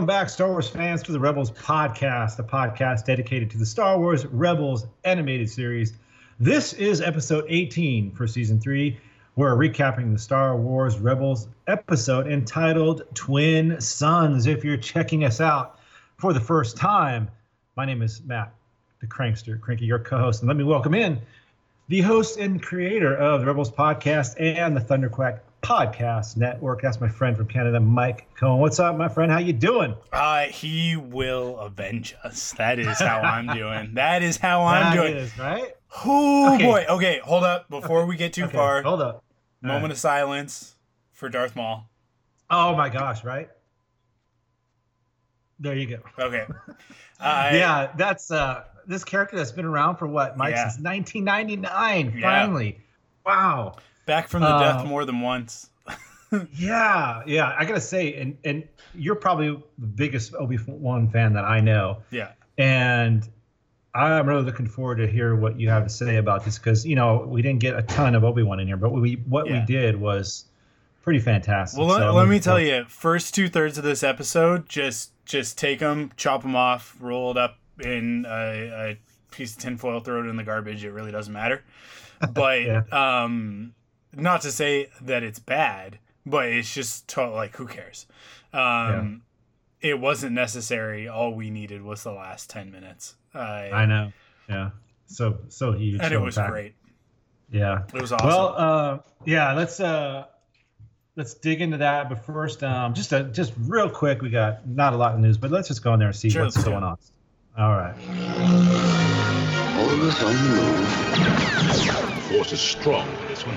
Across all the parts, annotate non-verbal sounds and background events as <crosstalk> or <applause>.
Welcome back, Star Wars fans, to the Rebels podcast, a podcast dedicated to the Star Wars Rebels animated series. This is episode 18 for season three. We're recapping the Star Wars Rebels episode entitled Twin Suns. If you're checking us out for the first time, my name is Matt, the Crankster, Cranky, your co host. And let me welcome in the host and creator of the Rebels podcast and the Thunderquack podcast network. That's my friend from Canada, Mike Cohen. What's up, my friend? How you doing? Uh, he will avenge us. That is how I'm <laughs> doing. That is how I'm That doing. is, right? Oh Okay. boy. Okay, hold up. Before we get too Okay, far, Hold up. moment of silence for Darth Maul. Oh my gosh, right? There you go. Okay. <laughs> Uh, yeah, that's uh this character that's been around for what, Mike, Yeah. since 1999. Yeah. Finally. Wow. Back from the Uh, death more than once. <laughs> Yeah, yeah. I gotta say, and and you're probably the biggest Obi Wan fan that I know. Yeah. and I'm really looking forward to hear what you have to say about this because you know we didn't get a ton of Obi Wan in here, but we what Yeah. we did was pretty fantastic. Well, let, So- let me tell you, first two thirds of this episode, just just take them, chop them off, roll it up in a, a piece of tinfoil, throw it in the garbage. It really doesn't matter. But <laughs> Yeah. um, not to say that it's bad, but it's just to, like who cares? Um, It wasn't necessary. All we needed was the last ten minutes. Uh, I know, yeah. So so huge, and it was impactful. great. Yeah. It was awesome. Well, uh, yeah. Let's uh, let's dig into that. But first, um, just a, just real quick, we got not a lot of news, but let's just go in there and see Sure, what's let's do going it. on. All right. Always on the move. Force is strong in this one.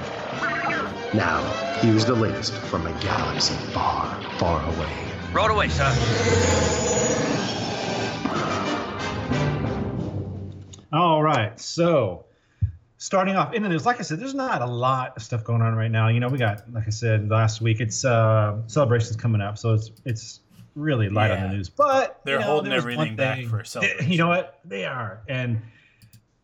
Now, here's the latest from a galaxy far, far away. Road away, sir. All right. So, starting off in the news, like I said, there's not a lot of stuff going on right now. You know, we got, like I said last week, it's uh, celebrations coming up, so it's it's really light on the news. But They're you know, holding everything back thing- for They- <laughs> celebration. You know what? They are, and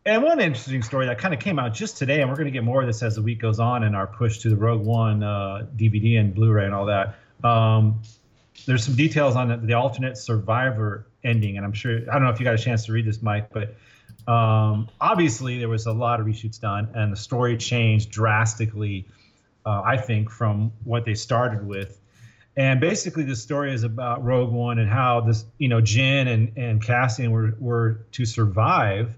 and one interesting story that kind of came out just today, and we're going to get more of this as the week goes on in our push to the Rogue One uh, DVD and Blu-ray and all that. Um, there's some details on the, the alternate survivor ending, and I'm sure I don't know if you got a chance to read this, Mike, but um, obviously there was a lot of reshoots done, and the story changed drastically. Uh, I think from what they started with, and basically the story is about Rogue One and how this, you know, Jyn and and Cassian were were to survive.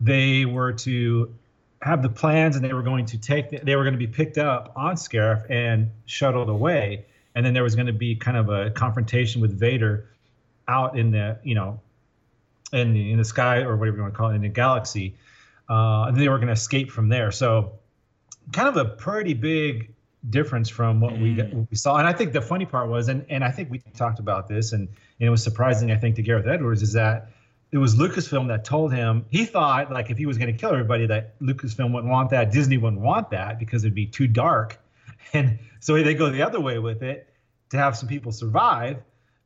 They were to have the plans, and they were going to take. The, they were going to be picked up on Scarif and shuttled away, and then there was going to be kind of a confrontation with Vader out in the, you know, in the in the sky or whatever you want to call it in the galaxy, uh, and they were going to escape from there. So, kind of a pretty big difference from what we what we saw. And I think the funny part was, and and I think we talked about this, and, and it was surprising. I think to Gareth Edwards is that it was Lucasfilm that told him he thought like if he was going to kill everybody that Lucasfilm wouldn't want that, Disney wouldn't want that because it'd be too dark. <laughs> And so they go the other way with it to have some people survive,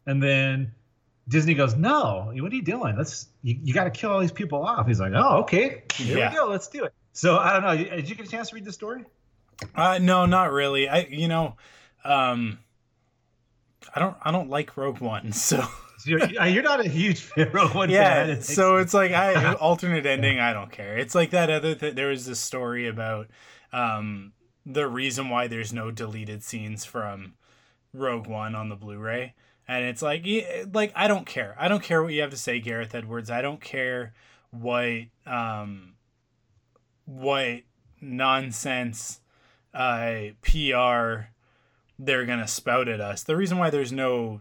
and then Disney goes, "No, what are you doing? Let's you, you got to kill all these people off." He's like, "Oh, okay, here Yeah. we go, let's do it." So I don't know. Did you get a chance to read the story? Uh, no, not really. I, you know, um, I don't, I don't like Rogue One, <laughs> so So <laughs> you're, you're not a huge Rogue One fan. yeah. It So it's like I <laughs> alternate ending. I don't care. It's like that other. Th- there was this story about um the reason why there's no deleted scenes from Rogue One on the Blu-ray, and it's like, like I don't care. I don't care what you have to say, Gareth Edwards. I don't care what um what nonsense uh PR they're gonna spout at us. The reason why there's no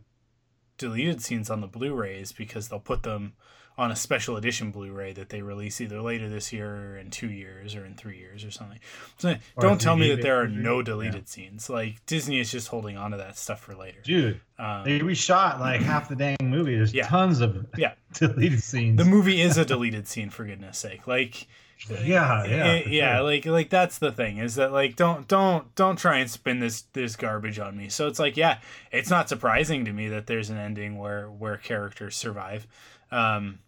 deleted scenes on the Blu-rays because they'll put them on a special edition Blu-ray that they release either later this year or in two years or in three years or something. So Or don't tell me that there are no Yeah. deleted scenes. Like Disney is just holding on to that stuff for later. dude, Um, they reshot like half the dang movie. There's Yeah. tons of Yeah. <laughs> deleted scenes. the movie is a deleted scene for goodness sake. Like yeah, yeah, yeah sure. like like that's the thing is that like don't don't don't try and spin this this garbage on me. So it's like yeah it's not surprising to me that there's an ending where where characters survive. Um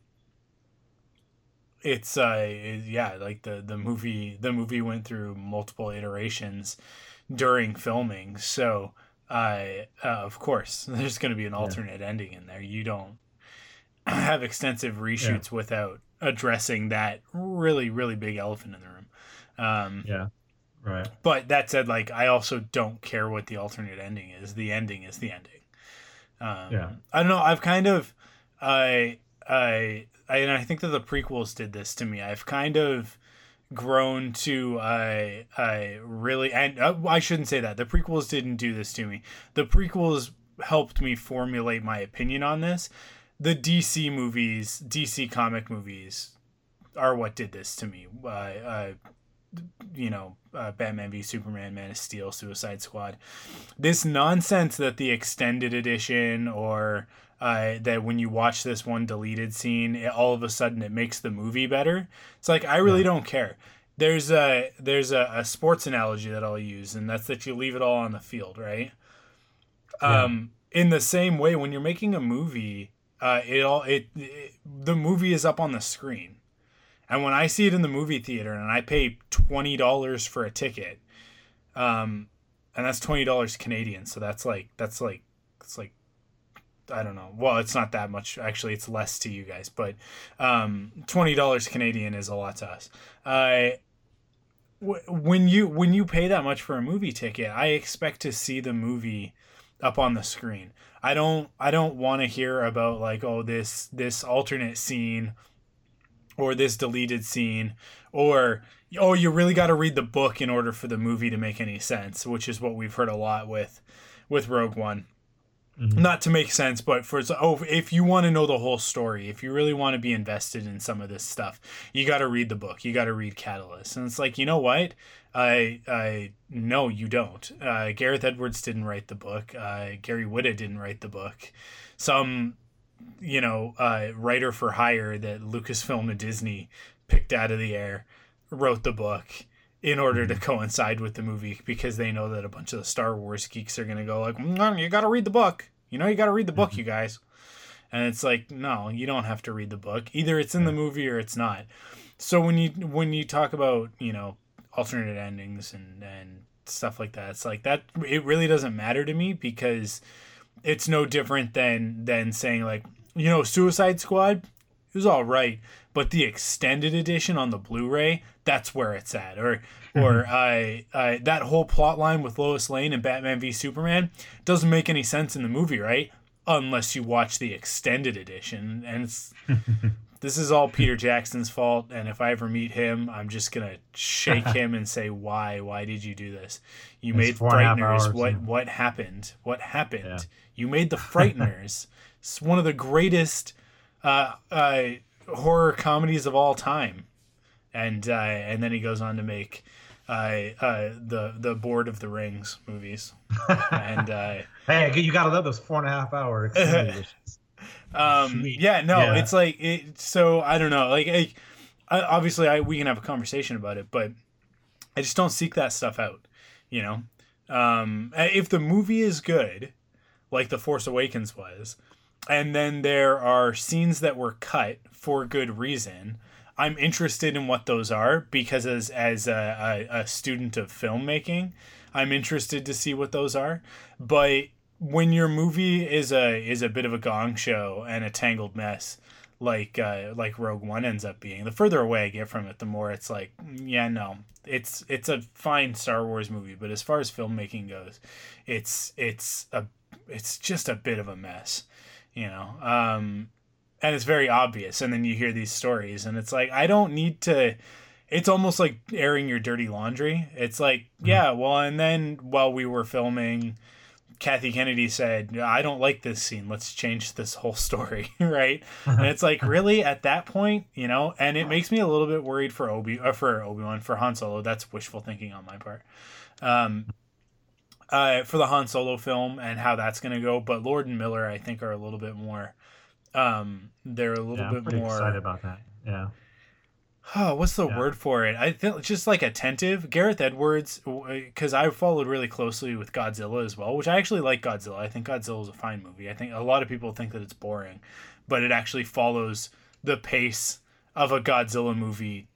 it's uh it- yeah like the the movie the movie went through multiple iterations during filming. So I uh of course <laughs> there's going to be an alternate ending in there. You don't <clears throat> have extensive reshoots without addressing that really really big elephant in the room. Um yeah, right. but that said like i also don't care what the alternate ending is. The ending is the ending. Um, Yeah. i don't know. I've kind of i i I- and i think that the prequels did this to me. I've kind of grown to i i really and uh, i shouldn't say that. The prequels didn't do this to me. The prequels helped me formulate my opinion on this the dc movies dc comic movies are what did this to me uh, uh, you know, uh, Batman v Superman, Man of Steel, Suicide Squad. This nonsense that the extended edition or uh, that when you watch this one deleted scene, it, all of a sudden it makes the movie better. It's like I really don't care. There's a there's a, a sports analogy that I'll use, and that's that you leave it all on the field, right? Yeah. Um, in the same way, when you're making a movie, uh, it all it, it the movie is up on the screen. And when I see it in the movie theater and I pay twenty dollars for a ticket, um, and that's twenty dollars Canadian, so that's like that's like it's like I don't know. Well, it's not that much actually. It's less to you guys, but um, twenty dollars Canadian is a lot to us. Uh, wh- when you when you pay that much for a movie ticket, I expect to see the movie up on the screen. I don't I don't want to hear about like oh this this alternate scene or this deleted scene or oh you really got to read the book in order for the movie to make any sense which is what we've heard a lot with with rogue one Mhm. not to make sense but for oh if you want to know the whole story if you really want to be invested in some of this stuff you got to read the book you got to read catalyst and it's like you know what i i no you don't uh, gareth edwards didn't write the book uh, gary whitta didn't write the book some you know, uh, writer for hire that Lucasfilm and Disney picked out of the air wrote the book in order to coincide with the movie because they know that a bunch of the Star Wars geeks are going to go like, "Mm, you got to read the book. You know, you got to read the book, you guys. And it's like, no, you don't have to read the book. Either it's in the movie or it's not. So when you when you talk about you know alternate endings and and stuff like that, it's like that. It really doesn't matter to me because it's no different than than saying like you know Suicide Squad? It was all right but the extended edition on the Blu-ray that's where it's at. Or mm-hmm. or I I that whole plot line with Lois Lane and Batman v Superman doesn't make any sense in the movie right? Unless you watch the extended edition and it's <laughs> this is all Peter Jackson's fault and if I ever meet him I'm just going to shake <laughs> him and say why? Why did you do this? You It's made four and a half frighteners. what what happened? What happened? Yeah. you made the <laughs> frighteners. It's one of the greatest uh, uh, horror comedies of all time. And uh, and then he goes on to make uh, uh, the the Board of the Rings movies. <laughs> And uh, Hey, you gotta love those four and a half hour. Um Sweet. yeah no Yeah. it's like it so i don't know like I, I, obviously i we can have a conversation about it but i just don't seek that stuff out you know Um, if the movie is good, like The Force Awakens was, and then there are scenes that were cut for good reason. I'm interested in what those are because as as a, a, a student of filmmaking, I'm interested to see what those are. But when your movie is a is a bit of a gong show and a tangled mess, like uh, like Rogue One ends up being, the further away I get from it, the more it's like, yeah, no, it's it's a fine Star Wars movie, but as far as filmmaking goes, it's it's a it's just a bit of a mess, you know. Um, and it's very obvious. And then you hear these stories, and it's like I don't need to. It's almost like airing your dirty laundry. It's like, yeah, well, and then while we were filming, Kathy Kennedy said, "I don't like this scene. Let's change this whole story." <laughs> right? and it's like, <laughs> really, at that point, you know. And it makes me a little bit worried for Obi, uh, for Obi Wan, for Han Solo. That's wishful thinking on my part. Um, uh, for the Han Solo film and how that's going to go, but Lord and Miller, I think, are a little bit more. Um, they're a little yeah, I'm bit more excited about that. Yeah. Oh, what's the Yeah. word for it? I think just like attentive. Gareth Edwards, because I followed really closely with Godzilla as well, which I actually like Godzilla. I think Godzilla is a fine movie. I think a lot of people think that it's boring, but it actually follows the pace of a Godzilla movie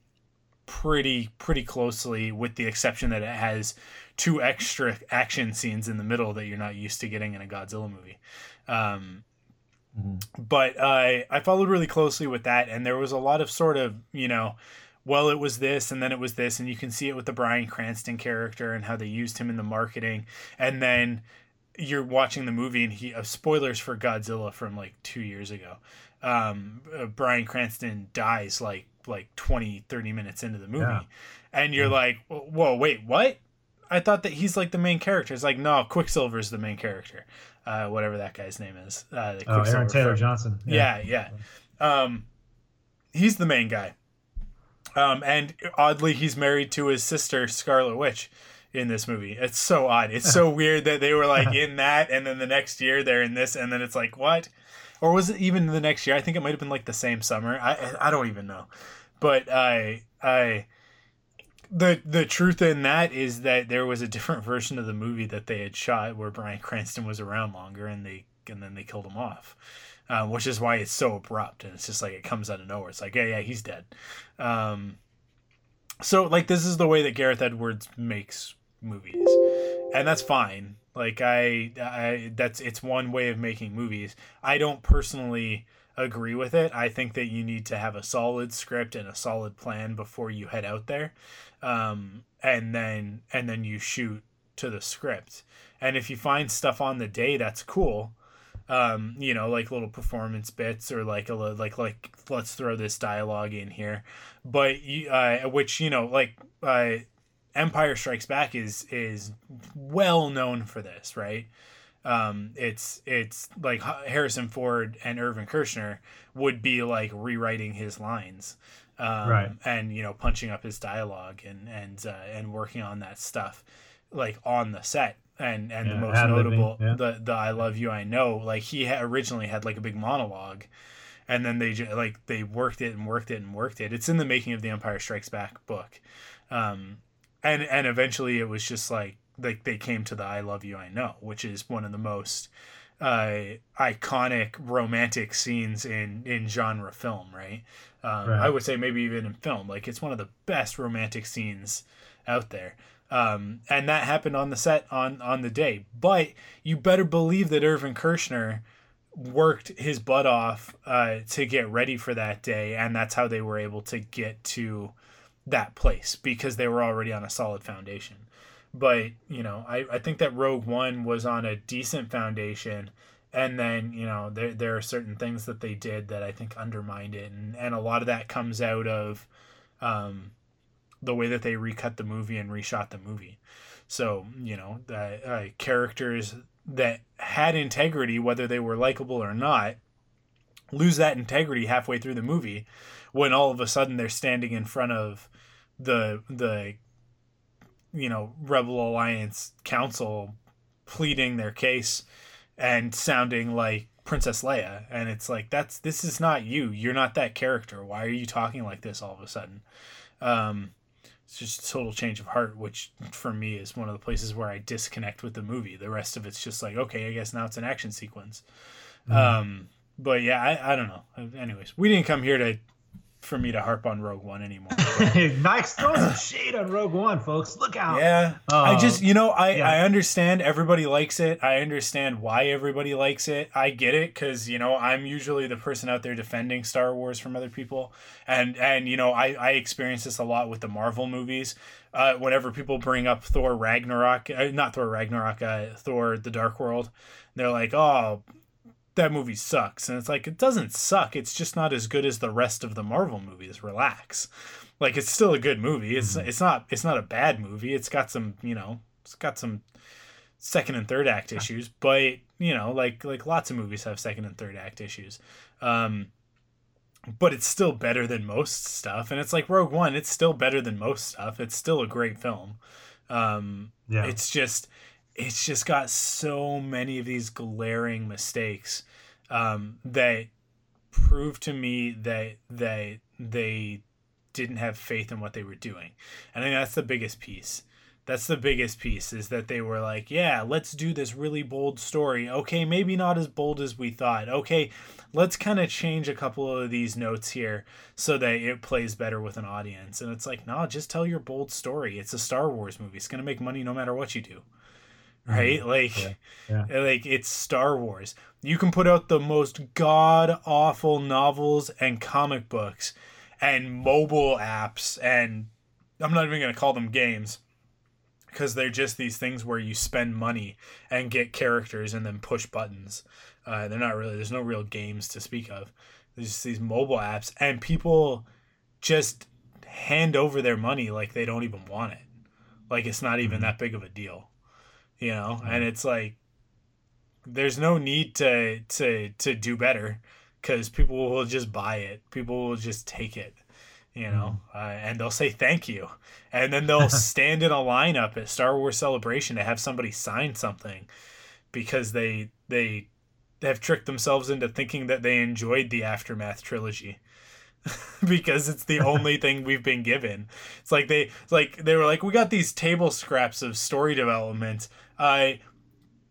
pretty pretty closely, with the exception that it has two extra action scenes in the middle that you're not used to getting in a Godzilla movie. Um, but uh, I followed really closely with that, and there was a lot of sort of you know, well, it was this, and then it was this, and you can see it with the Bryan Cranston character and how they used him in the marketing, and then you're watching the movie, and he uh, spoilers for Godzilla from like two years ago. Um, uh, Bryan Cranston dies like like 20 30 minutes into the movie. Yeah. and you're like whoa wait what? I thought that he's like the main character. It's like no quicksilver's the main character uh, whatever that guy's name is uh, Oh, Aaron Taylor from- Johnson. yeah, yeah. Um, he's the main guy. Um, and oddly, he's married to his sister Scarlet Witch in this movie. It's so odd. It's so <laughs> weird that they were like <laughs> in that, and then the next year they're in this, and then it's like what? Or was it even the next year? I think it might have been like the same summer. I I don't even know. But I I the the truth in that is that there was a different version of the movie that they had shot where Bryan Cranston was around longer, and they and then they killed him off uh, which is why it's so abrupt and it's just like it comes out of nowhere. It's like, yeah, yeah, he's dead. Um, so like this is the way that Gareth Edwards makes movies, and that's fine. Like I, I that's it's one way of making movies. I don't personally agree with it. I think that you need to have a solid script and a solid plan before you head out there, um, and then and then you shoot to the script. And if you find stuff on the day, that's cool um, you know, like little performance bits or like a li- like like let's throw this dialogue in here, but you, uh, which you know, like uh, Empire Strikes Back is is well known for this, right? Um, it's it's like Harrison Ford and Irvin Kershner would be like rewriting his lines, um, Right. and you know punching up his dialogue and and uh, and working on that stuff like on the set and and the most notable yeah. the the I love you I know like he ha- originally had like a big monologue and then they ju- like they worked it and worked it and worked it it's in the making of the Empire Strikes Back book um and and eventually it was just like like they came to the I love you I know which is one of the most uh iconic romantic scenes in in genre film right um Right. I would say maybe even in film like it's one of the best romantic scenes out there um, and that happened on the set on on the day. But you better believe that Irvin Kershner worked his butt off uh, to get ready for that day, and that's how they were able to get to that place because they were already on a solid foundation. But you know, I, I think that Rogue One was on a decent foundation, and then you know there there are certain things that they did that I think undermined it, and and a lot of that comes out of. Um, the way that they recut the movie and reshot the movie. So, you know, uh, uh, characters that had integrity, whether they were likable or not, lose that integrity halfway through the movie when all of a sudden they're standing in front of the the you know rebel alliance council pleading their case and sounding like princess leia and it's like that's this is not you you're not that character why are you talking like this all of a sudden um it's just a total change of heart, which for me is one of the places where I disconnect with the movie. The rest of it's just like, okay, I guess now it's an action sequence. Mm-hmm. Um, but yeah, I, I don't know. Anyways, we didn't come here to for me to harp on Rogue One anymore. <laughs> Mike's throwing some shade on Rogue One, folks. Look out. Yeah. Uh, I just, you know, I, yeah. I understand everybody likes it. I understand why everybody likes it. I get it because, you know, I'm usually the person out there defending Star Wars from other people. And, and you know, I, I experience this a lot with the Marvel movies. Uh, whenever people bring up Thor Ragnarok, uh, not Thor Ragnarok, uh, Thor the Dark World, they're like, oh, that movie sucks. And it's like, it doesn't suck. It's just not as good as the rest of the Marvel movies. Relax. Like it's still a good movie. It's mm-hmm. it's not it's not a bad movie. It's got some, you know, it's got some second and third act issues, but you know, like like lots of movies have second and third act issues. Um but it's still better than most stuff and it's like Rogue One, it's still better than most stuff. It's still a great film. Um yeah. it's just it's just got so many of these glaring mistakes um, that proved to me that that they didn't have faith in what they were doing. And I think that's the biggest piece. That's the biggest piece is that they were like, yeah, let's do this really bold story. Okay, maybe not as bold as we thought. Okay, let's kind of change a couple of these notes here so that it plays better with an audience. And it's like, no, just tell your bold story. It's a Star Wars movie. It's going to make money no matter what you do right? Mm-hmm. Like, yeah. Yeah. <laughs> like it's Star Wars. You can put out the most god awful novels and comic books and mobile apps, and I'm not even gonna call them games because they're just these things where you spend money and get characters and then push buttons. Uh, they're not really. There's no real games to speak of. There's just these mobile apps, and people just hand over their money like they don't even want it. Like it's not even mm-hmm. that big of a deal you know and it's like there's no need to to to do better because people will just buy it people will just take it you know mm. uh, and they'll say thank you and then they'll <laughs> stand in a lineup at star wars celebration to have somebody sign something because they they have tricked themselves into thinking that they enjoyed the aftermath trilogy <laughs> because it's the only <laughs> thing we've been given. It's like they like they were like we got these table scraps of story development. Uh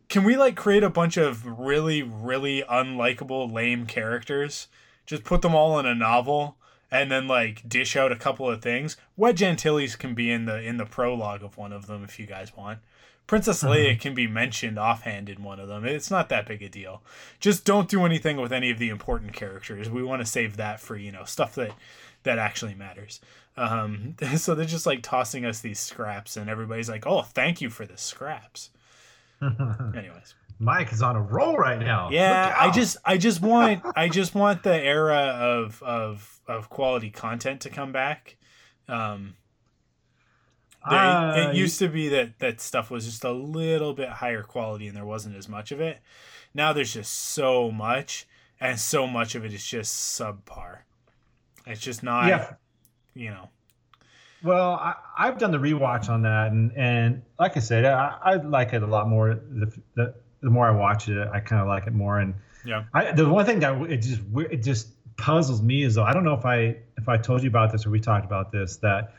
can we like create a bunch of really really unlikable lame characters? Just put them all in a novel and then like dish out a couple of things. Wedge Antilles can be in the in the prologue of one of them if you guys want. Princess Leia uh-huh. can be mentioned offhand in one of them. It's not that big a deal. Just don't do anything with any of the important characters. We want to save that for you know stuff that that actually matters. Um, <laughs> so they're just like tossing us these scraps, and everybody's like, "Oh, thank you for the scraps." Anyways, Mike is on a roll right now. Yeah, I just I just want <laughs> I just want the era of of of quality content to come back. Um, there, uh, it used to be that that stuff was just a little bit higher quality and there wasn't as much of it. Now there's just so much, and so much of it is just subpar. It's just not, yeah. you know. Well, I, have done the rewatch on that, and and like I said, I, I like it a lot more. The, the, the more I watch it, I kind of like it more. And yeah, I, the one thing that it just it just puzzles me is though I don't know if I if I told you about this or we talked about this that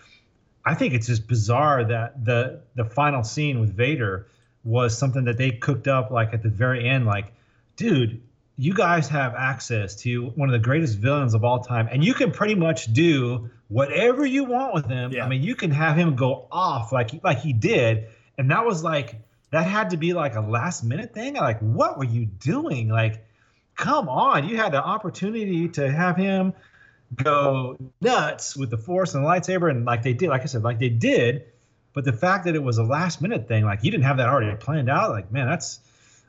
I think it's just bizarre that the the final scene with Vader was something that they cooked up like at the very end. Like, dude, you guys have access to one of the greatest villains of all time, and you can pretty much do whatever you want with him. Yeah. I mean, you can have him go off like like he did, and that was like that had to be like a last minute thing. Like, what were you doing? Like, come on, you had the opportunity to have him go nuts with the force and the lightsaber and like they did like i said like they did but the fact that it was a last minute thing like you didn't have that already planned out like man that's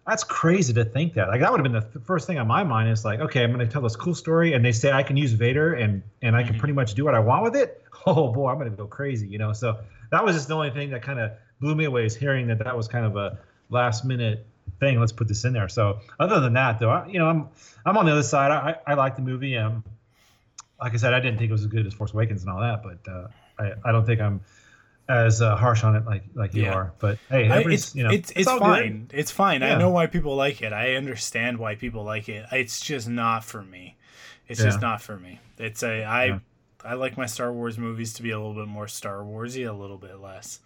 that's crazy to think that. Like that would have been the th- first thing on my mind is like okay i'm going to tell this cool story and they say i can use vader and and i can mm-hmm. pretty much do what i want with it? <laughs> Oh boy i'm going to go crazy you know? So that was just the only thing that kind of blew me away is hearing that that was kind of a last minute thing. Let's put this in there. So other than that though I, you know i'm i'm on the other side. I i, I like the movie. Um like I said, I didn't think it was as good as Force Awakens and all that, but uh, I I don't think I'm as uh, harsh on it like like you yeah. are. But hey, it's you know it's it's, it's fine. Good. It's fine. Yeah. I know why people like it. I understand why people like it. It's just not for me. It's yeah. just not for me. It's a I I like my Star Wars movies to be a little bit more Star Warsy, a little bit less.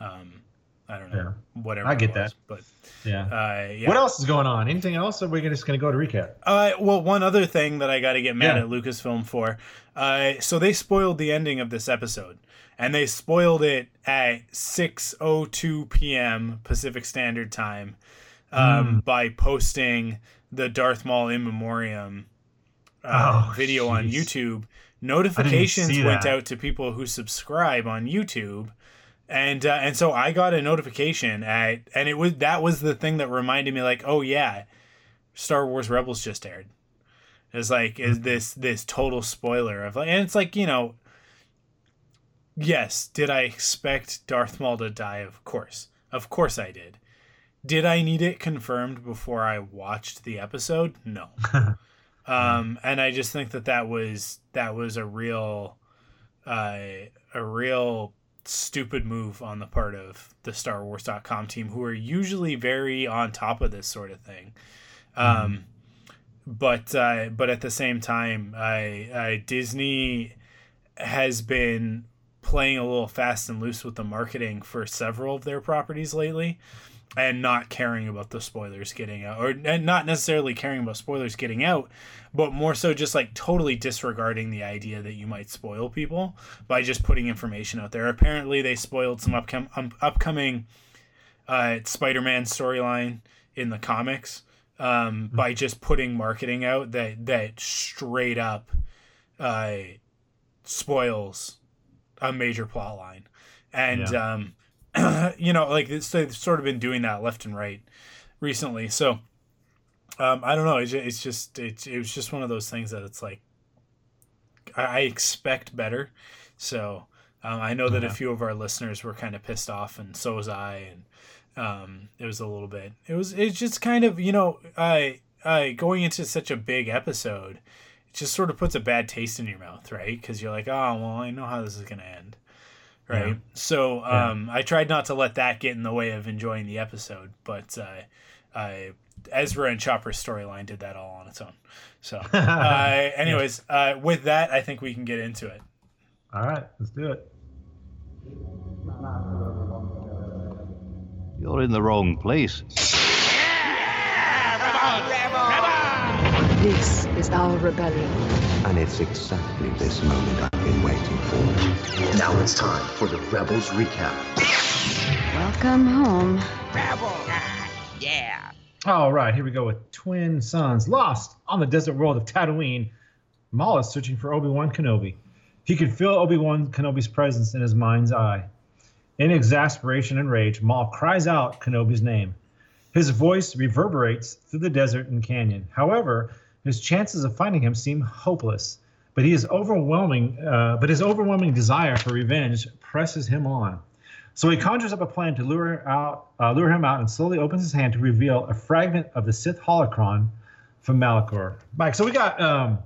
Um, I don't know, Yeah. whatever. I get it was, that. but Yeah. uh, yeah. What else is going on? Anything else? Or are we just going to go to recap? Uh, well, one other thing that I got to get mad Yeah. at Lucasfilm for. Uh, so they spoiled the ending of this episode, and they spoiled it at 6:02 p.m. Pacific Standard Time um, by posting the Darth Maul in memoriam uh, Oh, video on. YouTube. Notifications went that. out to people who subscribe on YouTube. And uh, and so I got a notification at and it was that was the thing that reminded me like oh yeah Star Wars Rebels just aired. It's like Mm-hmm. is this this total spoiler of like and it's like you know yes did I expect Darth Maul to die? Of course. Of course I did. Did I need it confirmed before I watched the episode? No. <laughs> Um and I just think that that was that was a real uh, a real stupid move on the part of the Star Wars.com team, who are usually very on top of this sort of thing. Um, but uh, but at the same time, I, I Disney has been playing a little fast and loose with the marketing for several of their properties lately and not caring about the spoilers getting out or and not necessarily caring about spoilers getting out but more so just like totally disregarding the idea that you might spoil people by just putting information out there. Apparently they spoiled some upcom- um, upcoming uh, spider-man storyline in the comics um, by just putting marketing out that that straight up uh, spoils a major plot line. And um <clears throat> you know like it's, they've sort of been doing that left and right recently. So um i don't know. It's just, it's just it's, it was just one of those things that it's like i, I expect better. So um, i know that a few of our listeners were kind of pissed off and so was i and um it was a little bit it was it's just kind of you know i i going into such a big episode just sort of puts a bad taste in your mouth right because you're like oh well i know how this is going to end right Yeah. so Yeah. um i tried not to let that get in the way of enjoying the episode but uh i ezra and chopper's storyline did that all on its own so <laughs> uh anyways uh with that i think we can get into it All right, let's do it. You're in the wrong place. This is our rebellion. And it's exactly this moment I've been waiting for. Now it's time for the Rebels recap. Welcome home. Rebel! Yeah. All right, here we go with Twin Suns. Lost on the desert world of Tatooine, Maul is searching for Obi Wan Kenobi. He can feel Obi Wan Kenobi's presence in his mind's eye. In exasperation and rage, Maul cries out Kenobi's name. His voice reverberates through the desert and canyon. However, his chances of finding him seem hopeless. But he is overwhelming. Uh, but his overwhelming desire for revenge presses him on. So he conjures up a plan to lure out, uh, lure him out, and slowly opens his hand to reveal a fragment of the Sith holocron from Malachor. Mike, so we got um,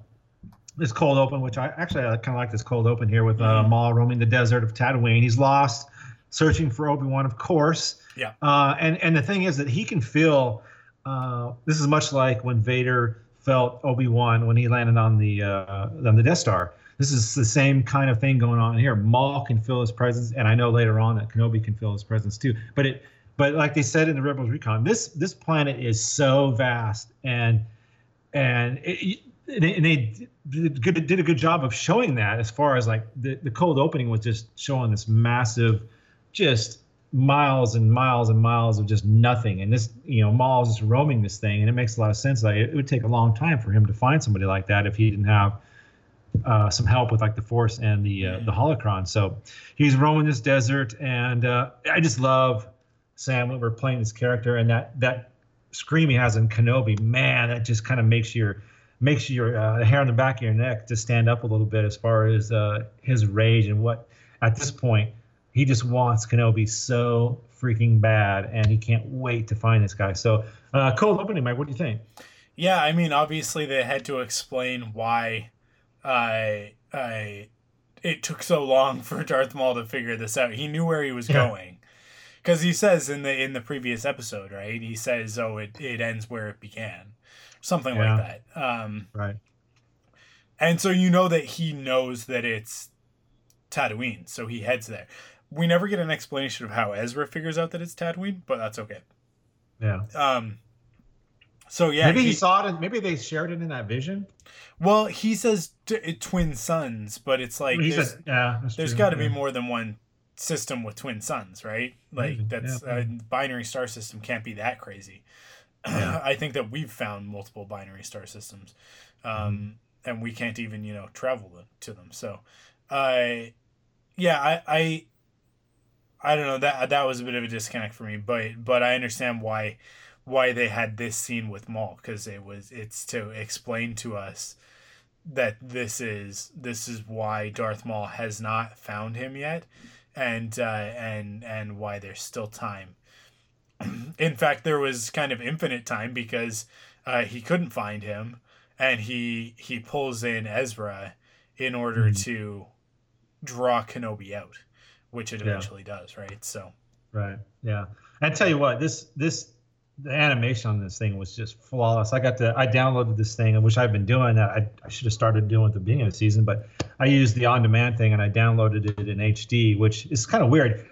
this cold open, which I actually I kind of like this cold open here with uh, Maul roaming the desert of Tatooine. He's lost, searching for Obi Wan, of course. Yeah. Uh, and and the thing is that he can feel. Uh, this is much like when Vader felt Obi Wan when he landed on the uh, on the Death Star. This is the same kind of thing going on here. Maul can feel his presence, and I know later on that Kenobi can feel his presence too. But it, but like they said in the Rebels Recon, this this planet is so vast, and and it, and they, did, did a good job of showing that as far as like the, the cold opening was just showing this massive just miles and miles and miles of just nothing. And this you know Maul's just roaming this thing and it makes a lot of sense like it would take a long time for him to find somebody like that if he didn't have uh, some help with like the force and the uh, the holocron. So he's roaming this desert and uh, i just love Sam Witwer playing this character and that that scream he has in kenobi. Man that just kind of makes your makes your uh, hair on the back of your neck to stand up a little bit as far as uh, his rage and what at this point he just wants Kenobi so freaking bad, and he can't wait to find this guy. So, uh, cold opening, Mike. What do you think? Yeah, I mean, obviously they had to explain why I I it took so long <laughs> for Darth Maul to figure this out. He knew where he was Yeah. going. Cuz he says in the in the previous episode, right? He says, "Oh, it it ends where it began." Something Yeah. like that. Um Right. And so you know that he knows that it's Tatooine, so he heads there. We never get an explanation of how Ezra figures out that it's Tatooine, but that's okay. Yeah. Um. So yeah, maybe he, saw it. And maybe they shared it in that vision. Well, he says t- twin suns, but it's like He there's, said, yeah, there's got to yeah. be more than one system with twin suns, right? Like Maybe, that's yeah. a binary star system can't be that crazy. <clears throat> I think that we've found multiple binary star systems, um, Mm-hmm. and we can't even you know travel to them. So, I, yeah, I, I, I don't know that that was a bit of a disconnect for me, but but I understand why why they had this scene with Maul because it was it's to explain to us that this is this is why Darth Maul has not found him yet, and uh, and and why there's still time. <clears throat> In fact, there was kind of infinite time because uh, he couldn't find him, and he he pulls in Ezra in order Mhm. to draw Kenobi out, which it Yeah. eventually does, right? So Right. Yeah. I tell you what, this this the animation on this thing was just flawless. I got to I downloaded this thing, which I've been doing that I, I should have started doing at the beginning of the season, but I used the on-demand thing and I downloaded it in HD, which is kind of weird.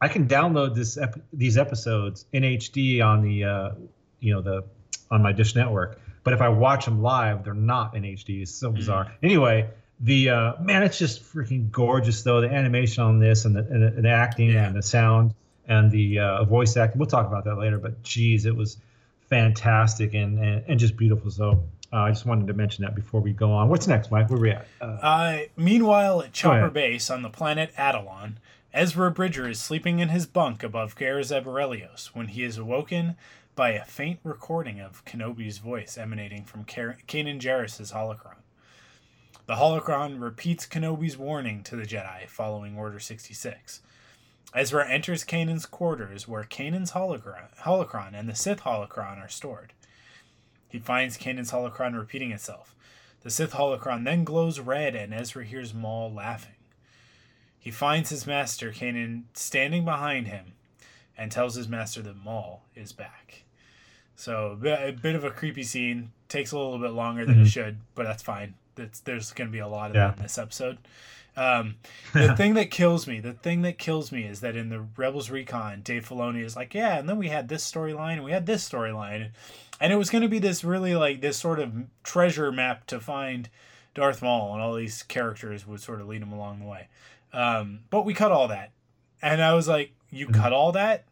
I can download this ep- these episodes in HD on the uh, you know the on my Dish network, but if I watch them live, they're not in HD. It's so bizarre. Anyway, the uh, man, it's just freaking gorgeous though. The animation on this and the, and the, and the acting Yeah. and the sound and the uh, voice acting. We'll talk about that later. But geez, it was fantastic and and, and just beautiful. So uh, I just wanted to mention that before we go on. What's next, Mike? Where we at? Uh, Uh, meanwhile, at Chopper. Base on the planet Atollon, Ezra Bridger is sleeping in his bunk above Garazeb Orrelios when he is awoken by a faint recording of Kenobi's voice emanating from Car- Kanan Jarrus' holocron. The holocron repeats Kenobi's warning to the Jedi following Order 66. Ezra enters Kanan's quarters where Kanan's holocron, and the Sith holocron are stored. He finds Kanan's holocron repeating itself. The Sith holocron then glows red, and Ezra hears Maul laughing. He finds his master, Kanan, standing behind him, and tells his master that Maul is back. So, a bit, of a creepy scene. Takes a little bit longer than it Mhm. should, but that's fine. That's, there's going to be a lot of Yeah. that in this episode. Um, the <laughs> thing that kills me, the thing that kills me is that in the Rebels Recon, Dave Filoni is like, yeah, and then we had this storyline, and we had this storyline, and it was going to be this really like this sort of treasure map to find Darth Maul, and all these characters would sort of lead him along the way. Um, but we cut all that, and I was like, you cut all that?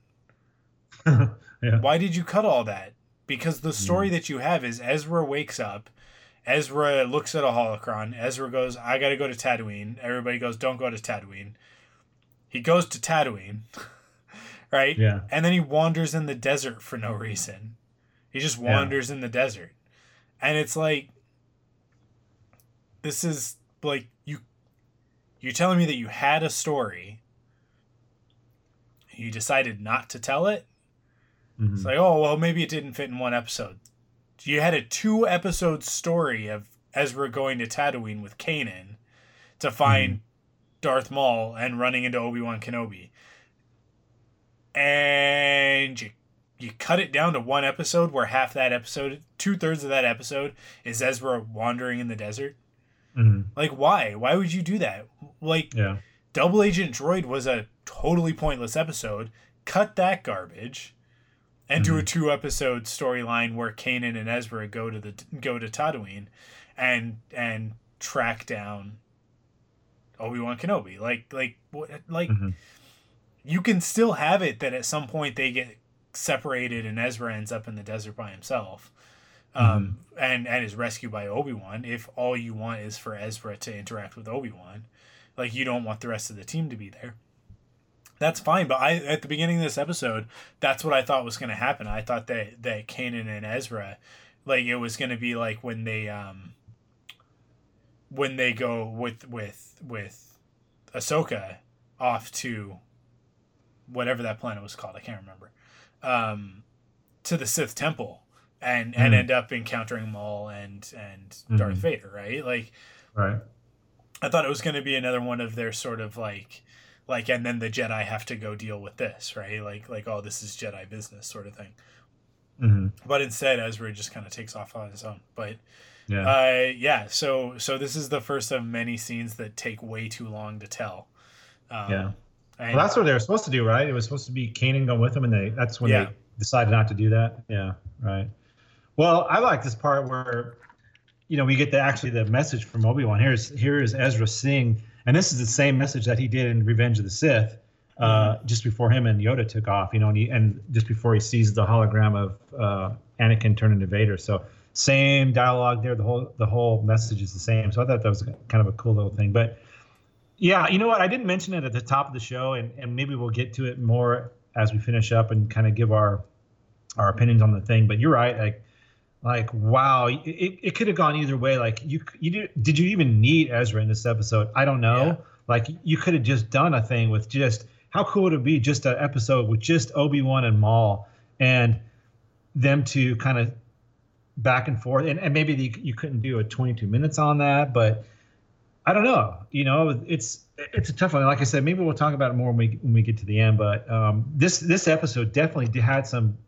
<laughs> yeah. Why did you cut all that? Because the story that you have is Ezra wakes up, Ezra looks at a holocron, Ezra goes, I gotta go to Tatooine. Everybody goes, Don't go to Tatooine. He goes to Tatooine, <laughs> right? Yeah. And then he wanders in the desert for no reason. He just Yeah. wanders in the desert. And it's like this is like you you're telling me that you had a story. You decided not to tell it? Mhm. It's like, oh well, maybe it didn't fit in one episode. You had a two episode story of Ezra going to Tatooine with Kanan to find Darth Maul and running into Obi Wan Kenobi, and you you cut it down to one episode where half that episode, two thirds of that episode, is Ezra wandering in the desert. Mhm. Like, why? Why would you do that? Like, Yeah. Double Agent Droid was a totally pointless episode. Cut that garbage, and do a two episode storyline where Kanan and Ezra go to the go to Tatooine, and and track down Obi Wan Kenobi. Like like what like Mhm. you can still have it that at some point they get separated and Ezra ends up in the desert by himself. Um, and and is rescued by Obi Wan. If all you want is for Ezra to interact with Obi Wan, like you don't want the rest of the team to be there. That's fine, but I at the beginning of this episode, that's what I thought was going to happen. I thought that that Kanan and Ezra, like it was going to be like when they um when they go with with with Ahsoka off to whatever that planet was called, I can't remember, um, to the Sith Temple and and Mhm. end up encountering Maul and and Darth Mhm. Vader, right? Like Right. I thought it was going to be another one of their sort of like like and then the Jedi have to go deal with this, right? Like like oh this is Jedi business sort of thing. hmm But instead Ezra just kind of takes off on his own. But Yeah. Uh, yeah. So so this is the first of many scenes that take way too long to tell. Um, yeah. Well, that's what they were supposed to do, right? It was supposed to be Kanan going with them, and they that's when Yeah. they decided not to do that. Yeah, right. Well, I like this part where, you know, we get the actually the message from Obi Wan. Here's here is Ezra seeing, and this is the same message that he did in Revenge of the Sith, uh, just before him and Yoda took off. You know, and, he, and just before he sees the hologram of uh, Anakin turn into Vader. So same dialogue there. The whole the whole message is the same. So I thought that was kind of a cool little thing, but. Yeah, you know what? I didn't mention it at the top of the show, and, and maybe we'll get to it more as we finish up and kind of give our our opinions on the thing. But you're right, like like wow, it, it could have gone either way. Like you you did, did you even need Ezra in this episode? I don't know. Yeah. Like you could have just done a thing with just how cool would it be just an episode with just Obi Wan and Maul and them to kind of back and forth, and, and maybe the, you couldn't do a 22 minutes on that, but I don't know. You know, it's it's a tough one. Like I said, maybe we'll talk about it more when we when we get to the end. But um, this this episode definitely had some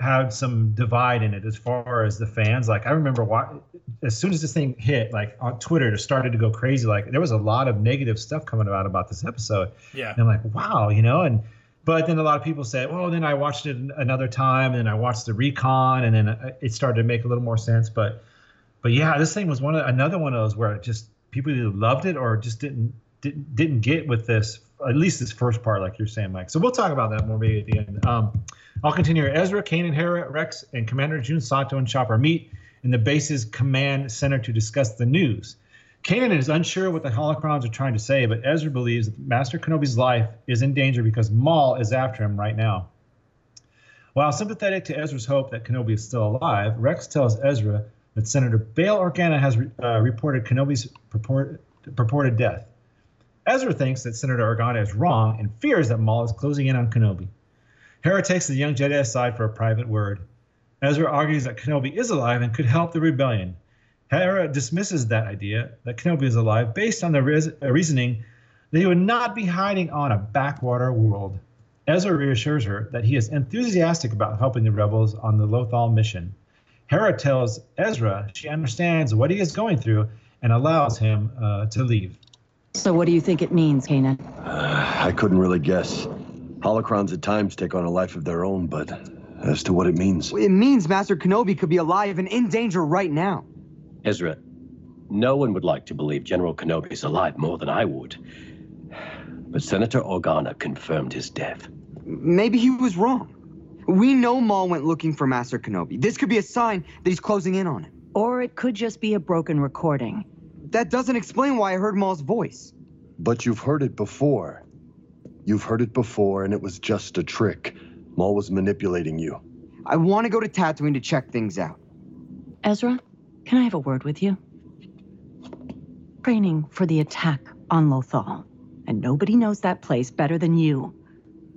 had some divide in it as far as the fans. Like I remember, why, as soon as this thing hit, like on Twitter, it started to go crazy. Like there was a lot of negative stuff coming out about this episode. yeah. And I'm like, wow, you know, and but then a lot of people said, well, then I watched it another time, and I watched the recon, and then uh, it started to make a little more sense. But but yeah, this thing was one of another one of those where it just people either loved it or just didn't didn't didn't get with this at least this first part, like you're saying, Mike. So we'll talk about that more maybe at the end. Um, I'll continue. Ezra, Kane, and Hera, Rex, and Commander Jun Sato and Chopper meet in the base's command center to discuss the news. Kanan is unsure what the holocrons are trying to say, but Ezra believes that Master Kenobi's life is in danger because Maul is after him right now. While sympathetic to Ezra's hope that Kenobi is still alive, Rex tells Ezra that Senator Bail Organa has uh, reported Kenobi's purported, purported death. Ezra thinks that Senator Organa is wrong and fears that Maul is closing in on Kenobi. Hera takes the young Jedi aside for a private word. Ezra argues that Kenobi is alive and could help the rebellion. Hera dismisses that idea that Kenobi is alive based on the res- uh, reasoning that he would not be hiding on a backwater world. Ezra reassures her that he is enthusiastic about helping the rebels on the Lothal mission. Hera tells Ezra she understands what he is going through and allows him uh, to leave. So what do you think it means, Kanan? Uh, I couldn't really guess. Holocrons at times take on a life of their own, but as to what it means, It means Master Kenobi could be alive and in danger right now. Ezra, no one would like to believe General Kenobi is alive more than I would. But Senator Organa confirmed his death. Maybe he was wrong. We know Maul went looking for Master Kenobi. This could be a sign that he's closing in on him. Or it could just be a broken recording. That doesn't explain why I heard Maul's voice. but you've heard it before. You've heard it before, and it was just a trick. Maul was manipulating you. I want to go to Tatooine to check things out. Ezra, can I have a word with you? Training for the attack on Lothal. And nobody knows that place better than you.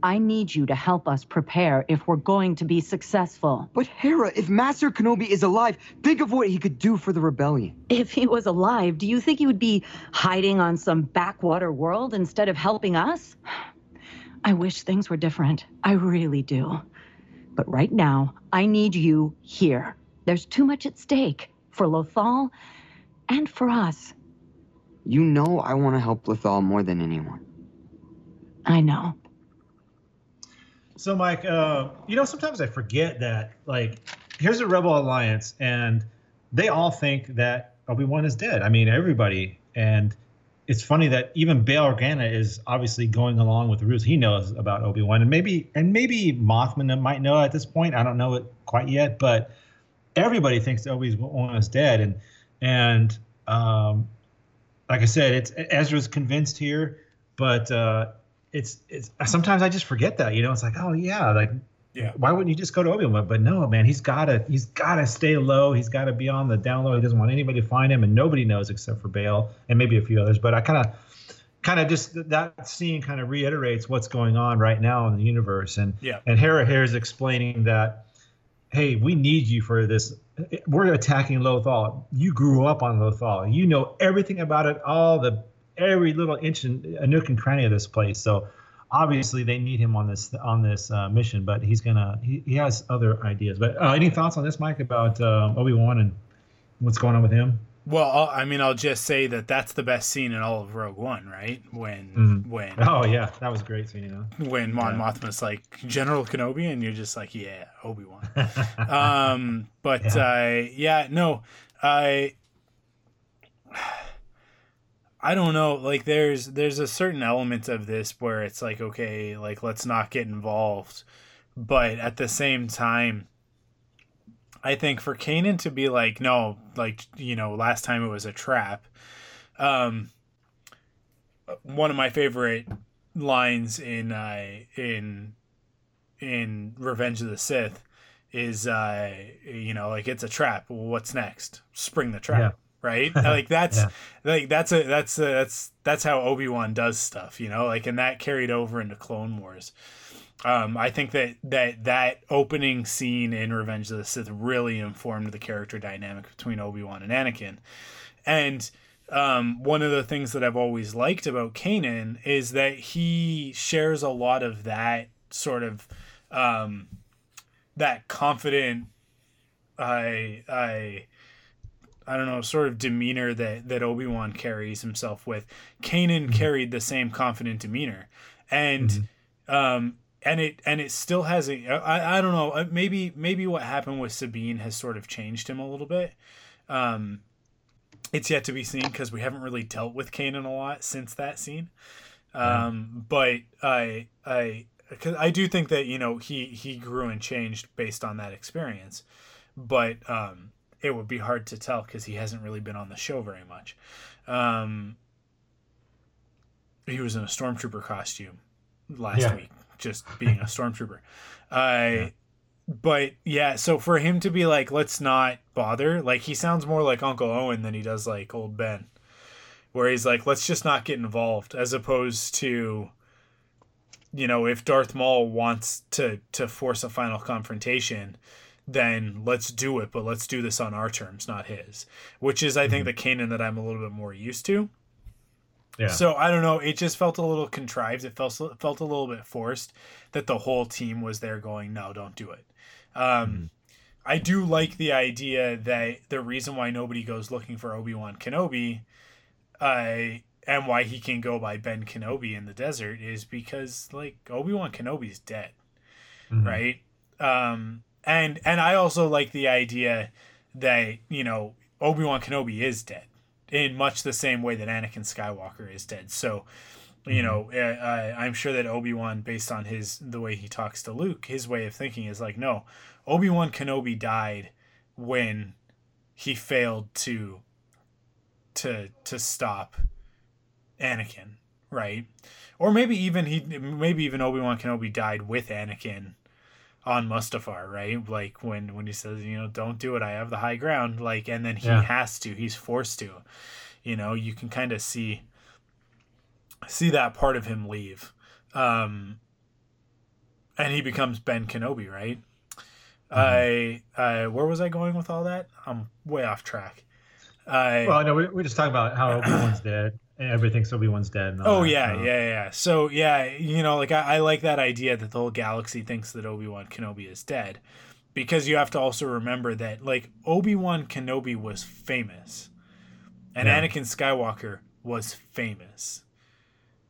I need you to help us prepare if we're going to be successful. But Hera, if Master Kenobi is alive, think of what he could do for the rebellion. If he was alive, do you think he would be hiding on some backwater world instead of helping us? I wish things were different. I really do. But right now, I need you here. There's too much at stake for Lothal and for us. You know I want to help Lothal more than anyone. I know. So, Mike, uh, you know, sometimes I forget that, like, here's a Rebel Alliance, and they all think that Obi Wan is dead. I mean, everybody. And it's funny that even Bail Organa is obviously going along with the rules. He knows about Obi Wan, and maybe and maybe Mothma might know at this point. I don't know it quite yet, but everybody thinks Obi Wan is dead, and and um, like I said, it's Ezra's convinced here, but uh, it's it's sometimes I just forget that. You know, it's like, oh yeah, like Yeah. why wouldn't you just go to Obi Wan? But no, man, he's gotta he's gotta stay low. He's gotta be on the down low. He doesn't want anybody to find him, and nobody knows except for Bail and maybe a few others. But I kind of kind of just that scene kind of reiterates what's going on right now in the universe. And Yeah. and Hera here is explaining that, hey, we need you for this. We're attacking Lothal. You grew up on Lothal. You know everything about it, all the every little inch and a nook and cranny of this place. So obviously they need him on this on this uh, mission. But he's gonna he, he has other ideas. But uh, any thoughts on this, Mike, about uh, Obi Wan and what's going on with him? Well, I'll, I mean, I'll just say that that's the best scene in all of Rogue One, right? When Mhm. when Oh yeah, that was a great scene. You know. when Mon Yeah. Mothma's like General Kenobi, and you're just like, yeah, Obi Wan. <laughs> um, but Yeah. uh, yeah, no, I. I don't know. Like, there's there's a certain element of this where it's like, okay, like let's not get involved, but at the same time, I think for Kanan to be like, no, like you know, last time it was a trap. Um, one of my favorite lines in uh, in in Revenge of the Sith is uh, you know like it's a trap. What's next? Spring the trap. Yeah. Right, <laughs> like that's Yeah. like that's a that's a, that's that's how Obi Wan does stuff, you know, like and that carried over into Clone Wars. Um, I think that that that opening scene in Revenge of the Sith really informed the character dynamic between Obi Wan and Anakin, and um, one of the things that I've always liked about Kanan is that he shares a lot of that sort of um, that confident, I I I don't know, sort of demeanor that that Obi Wan carries himself with. Kanan carried the same confident demeanor, and um, and it and it still has a I, I don't know uh, maybe maybe what happened with Sabine has sort of changed him a little bit. Um, it's yet to be seen because we haven't really dealt with Kanan a lot since that scene. Um, but I I cause I do think that you know he he grew and changed based on that experience, but um, it would be hard to tell because he hasn't really been on the show very much. Um, he was in a stormtrooper costume last Yeah. week, just being a <laughs> stormtrooper. I, but yeah, so for him to be like, let's not bother, like he sounds more like Uncle Owen than he does like old Ben, where he's like, let's just not get involved, as opposed to, you know, if Darth Maul wants to to force a final confrontation, then let's do it, but let's do this on our terms, not his. Which is, I think, the Kanan that I'm a little bit more used to. Yeah. So I don't know. It just felt a little contrived. It felt it felt a little bit forced that the whole team was there going, "No, don't do it." Um, I do like the idea that the reason why nobody goes looking for Obi Wan Kenobi, uh, and why he can go by Ben Kenobi in the desert is because like Obi Wan Kenobi's dead, Mhm. right? Um, and and I also like the idea that you know Obi Wan Kenobi is dead in much the same way that Anakin Skywalker is dead. So, you know, uh, uh, I'm sure that Obi Wan, based on his the way he talks to Luke, his way of thinking is like, no, Obi Wan Kenobi died when he failed to to to stop Anakin, right? Or maybe even he maybe even Obi Wan Kenobi died with Anakin on Mustafar, right? Like when when he says, you know, don't do it, I have the high ground, like and then he Yeah. has to, he's forced to. You know, you can kind of see see that part of him leave. Um and he becomes Ben Kenobi, right? I I where was I going with all that? I'm way off track. I Well, no, we, we're just talking about how Obi Wan's <clears throat> dead everybody thinks Obi Wan's dead. Oh that, yeah, uh, yeah, yeah. So yeah, you know, like I, I like that idea that the whole galaxy thinks that Obi Wan Kenobi is dead, because you have to also remember that like Obi Wan Kenobi was famous, and Yeah. Anakin Skywalker was famous.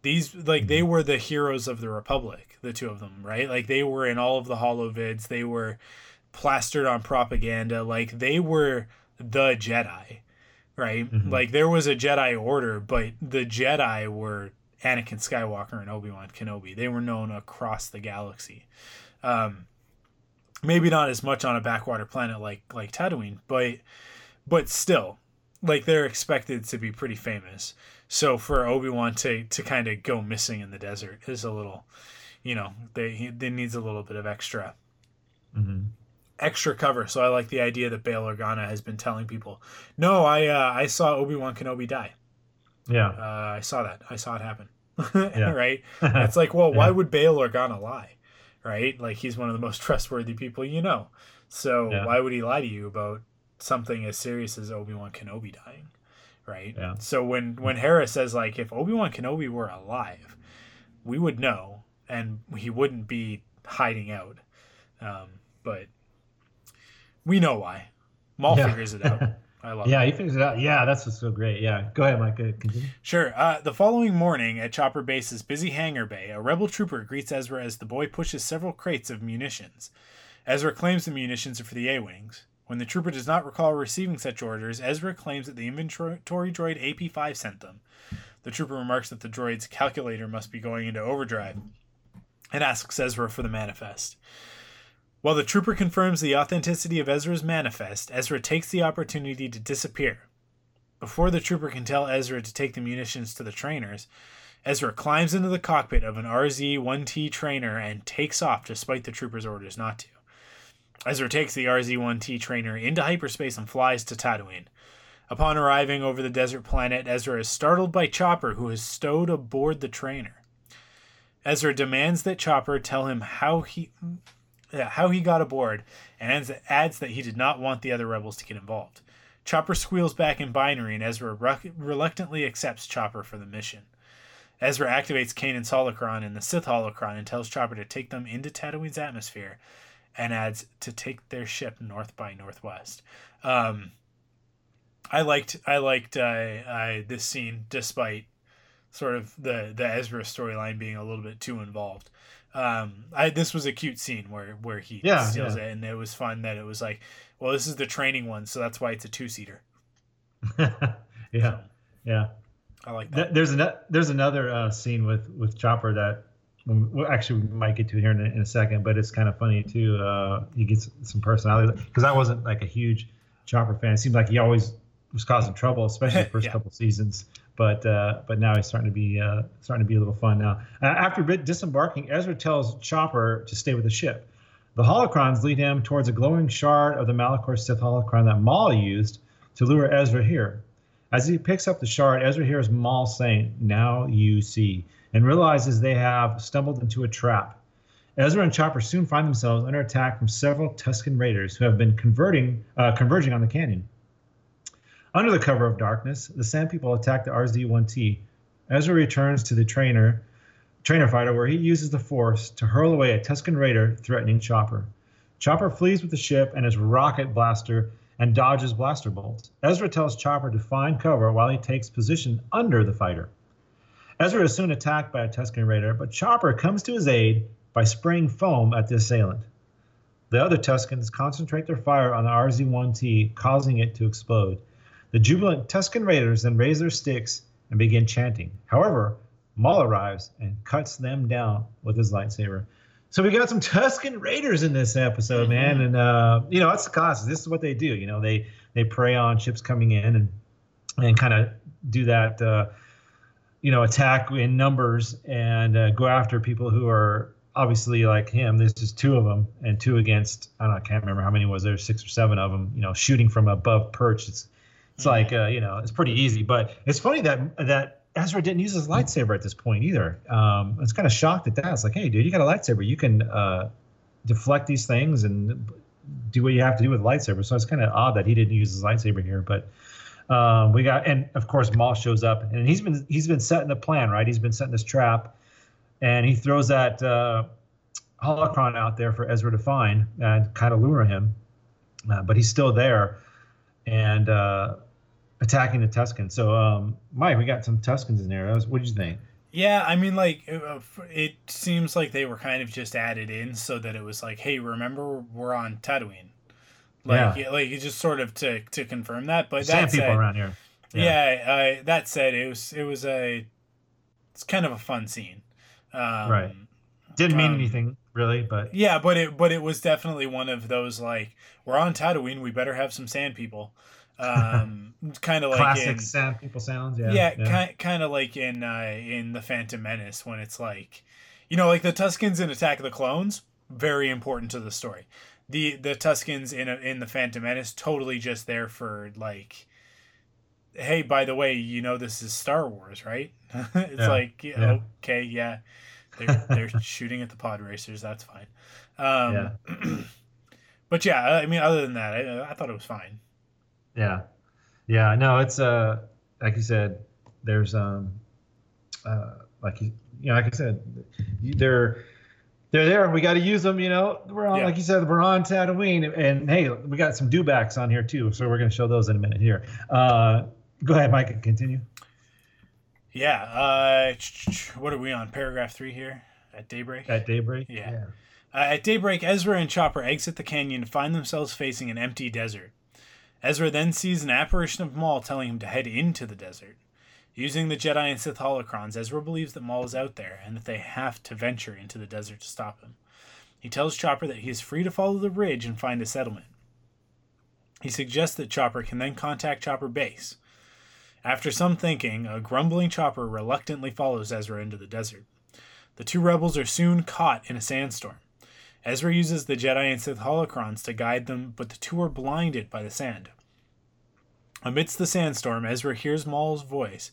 These like they were the heroes of the Republic, the two of them, right? Like they were in all of the holovids. They were plastered on propaganda. Like they were the Jedi, right? Mhm. Like there was a Jedi Order, but the Jedi were Anakin Skywalker and Obi Wan Kenobi. They were known across the galaxy. Um, maybe not as much on a backwater planet like like Tatooine, but but still, like they're expected to be pretty famous. So for Obi Wan to to kind of go missing in the desert is a little, you know, they he, they needs a little bit of extra mhm. Extra cover. So I like the idea that Bail Organa has been telling people, "No, I uh, I saw Obi Wan Kenobi die. Yeah. Uh, I saw that. I saw it happen." Yeah. <laughs> right? <laughs> It's like, well, why Yeah. would Bail Organa lie? Right? Like he's one of the most <laughs> trustworthy people you know. So Yeah. why would he lie to you about something as serious as Obi Wan Kenobi dying? Right? Yeah. So when when Hera says like, if Obi Wan Kenobi were alive, we would know, and he wouldn't be hiding out. Um, but we know why. Maul Yeah. figures it out. <laughs> I love it. Yeah, it. he figures it out. Yeah, that's what's so great. Yeah, go ahead, Mike. Continue. Sure. Uh, the following morning at Chopper Base's busy hangar bay, a rebel trooper greets Ezra as the boy pushes several crates of munitions. Ezra claims the munitions are for the A-Wings. When the trooper does not recall receiving such orders, Ezra claims that the inventory droid AP-5 sent them. The trooper remarks that the droid's calculator must be going into overdrive and asks Ezra for the manifest. While the trooper confirms the authenticity of Ezra's manifest, Ezra takes the opportunity to disappear. Before the trooper can tell Ezra to take the munitions to the trainers, Ezra climbs into the cockpit of an RZ 1T trainer and takes off despite the trooper's orders not to. Ezra takes the RZ 1T trainer into hyperspace and flies to Tatooine. Upon arriving over the desert planet, Ezra is startled by Chopper, who is stowed aboard the trainer. Ezra demands that Chopper tell him how he yeah, how he got aboard, and adds, adds that he did not want the other rebels to get involved. Chopper squeals back in binary, and Ezra re- reluctantly accepts Chopper for the mission. Ezra activates Kanan's holocron and the Sith holocron and tells Chopper to take them into Tatooine's atmosphere, and adds to take their ship north by northwest. Um, I liked I liked uh, uh, this scene despite sort of the the Ezra storyline being a little bit too involved. Um, I this was a cute scene where where he Yeah, steals yeah. it, and it was fun that it was like, well, this is the training one, so that's why it's a two seater. <laughs> yeah, yeah. I like that. There's another there's another uh, scene with with Chopper that well, actually we might get to here in a, in a second, but it's kind of funny too. Uh, he gets some personality because I wasn't like a huge Chopper fan. It seemed like he always was causing trouble, especially the <laughs> first Yeah. couple seasons. But uh, but now he's starting to be uh, starting to be a little fun now. Uh, after bit- disembarking, Ezra tells Chopper to stay with the ship. The holocrons lead him towards a glowing shard of the Malachor Sith holocron that Maul used to lure Ezra here. As he picks up the shard, Ezra hears Maul saying, Now you see, and realizes they have stumbled into a trap. Ezra and Chopper soon find themselves under attack from several Tusken raiders who have been converting, uh, converging on the canyon. Under the cover of darkness, the Sand People attack the RZ-1T. Ezra returns to the trainer, trainer fighter, where he uses the Force to hurl away a Tusken raider threatening Chopper. Chopper flees with the ship and his rocket blaster and dodges blaster bolts. Ezra tells Chopper to find cover while he takes position under the fighter. Ezra is soon attacked by a Tusken raider, but Chopper comes to his aid by spraying foam at the assailant. The other Tuskens concentrate their fire on the RZ-1T, causing it to explode. The jubilant Tusken raiders then raise their sticks and begin chanting. However, Maul arrives and cuts them down with his lightsaber. So we got some Tusken Raiders in this episode, man, and uh, you know that's the class. This is what they do. You know, they they prey on ships coming in and and kind of do that, uh, you know, attack in numbers and uh, go after people who are obviously like him. There's just two of them and two against. I don't know. I can't remember how many was there. Six or seven of them. You know, shooting from above perch. It's it's like uh, you know, it's pretty easy. But it's funny that that Ezra didn't use his lightsaber at this point either. Um, I was kind of shocked at that. It's like, hey, dude, you got a lightsaber. You can uh, deflect these things and do what you have to do with lightsaber. So it's kind of odd that he didn't use his lightsaber here. But um, we got, and of course, Maul shows up, and he's been he's been setting the plan, right? He's been setting this trap, and he throws that uh, holocron out there for Ezra to find and kind of lure him. Uh, but he's still there, and uh, attacking the Tuskens. So, um, Mike, we got some Tuskens in there. What did you think? Yeah, I mean, like uh, it seems like they were kind of just added in so that it was like, hey, remember we're on Tatooine, like Yeah. like just sort of to to confirm that. But Sand that people said, around here. yeah, uh, that said, it was it was a it's kind of a fun scene, um, Right. Didn't mean um, anything really, but Yeah, but it but it was definitely one of those like we're on Tatooine, we better have some sand people, um, kind of like classic in, sand people sounds. Yeah. yeah, Kind, kind of like in uh, in the Phantom Menace when it's like, you know, like the Tuskens in Attack of the Clones, very important to the story. The the Tuskens in a, in the Phantom Menace totally just there for like, hey, by the way, you know this is Star Wars, right? <laughs> it's Yeah, like yeah. okay, yeah, they're they're <laughs> shooting at the pod racers. That's fine. Um, Yeah. <clears throat> but yeah, I mean, other than that, I, I thought it was fine. Yeah, yeah. No, it's uh, like you said, there's um, uh, like you, you know, like I said, they're they're there. We got to use them. You know, we're on, Yeah. like you said, we're on Tatooine, and hey, we got some dewbacks on here too. So we're going to show those in a minute here. Uh, go ahead, Mike. And continue. Yeah. Uh, what are we on? Paragraph three here at daybreak. At daybreak. Yeah. Uh, at daybreak, Ezra and Chopper exit the canyon and find themselves facing an empty desert. Ezra then sees an apparition of Maul telling him to head into the desert. Using the Jedi and Sith holocrons, Ezra believes that Maul is out there and that they have to venture into the desert to stop him. He tells Chopper that he is free to follow the ridge and find a settlement. He suggests that Chopper can then contact Chopper Base. After some thinking, a grumbling Chopper reluctantly follows Ezra into the desert. The two rebels are soon caught in a sandstorm. Ezra uses the Jedi and Sith holocrons to guide them, but the two are blinded by the sand. Amidst the sandstorm, Ezra hears Maul's voice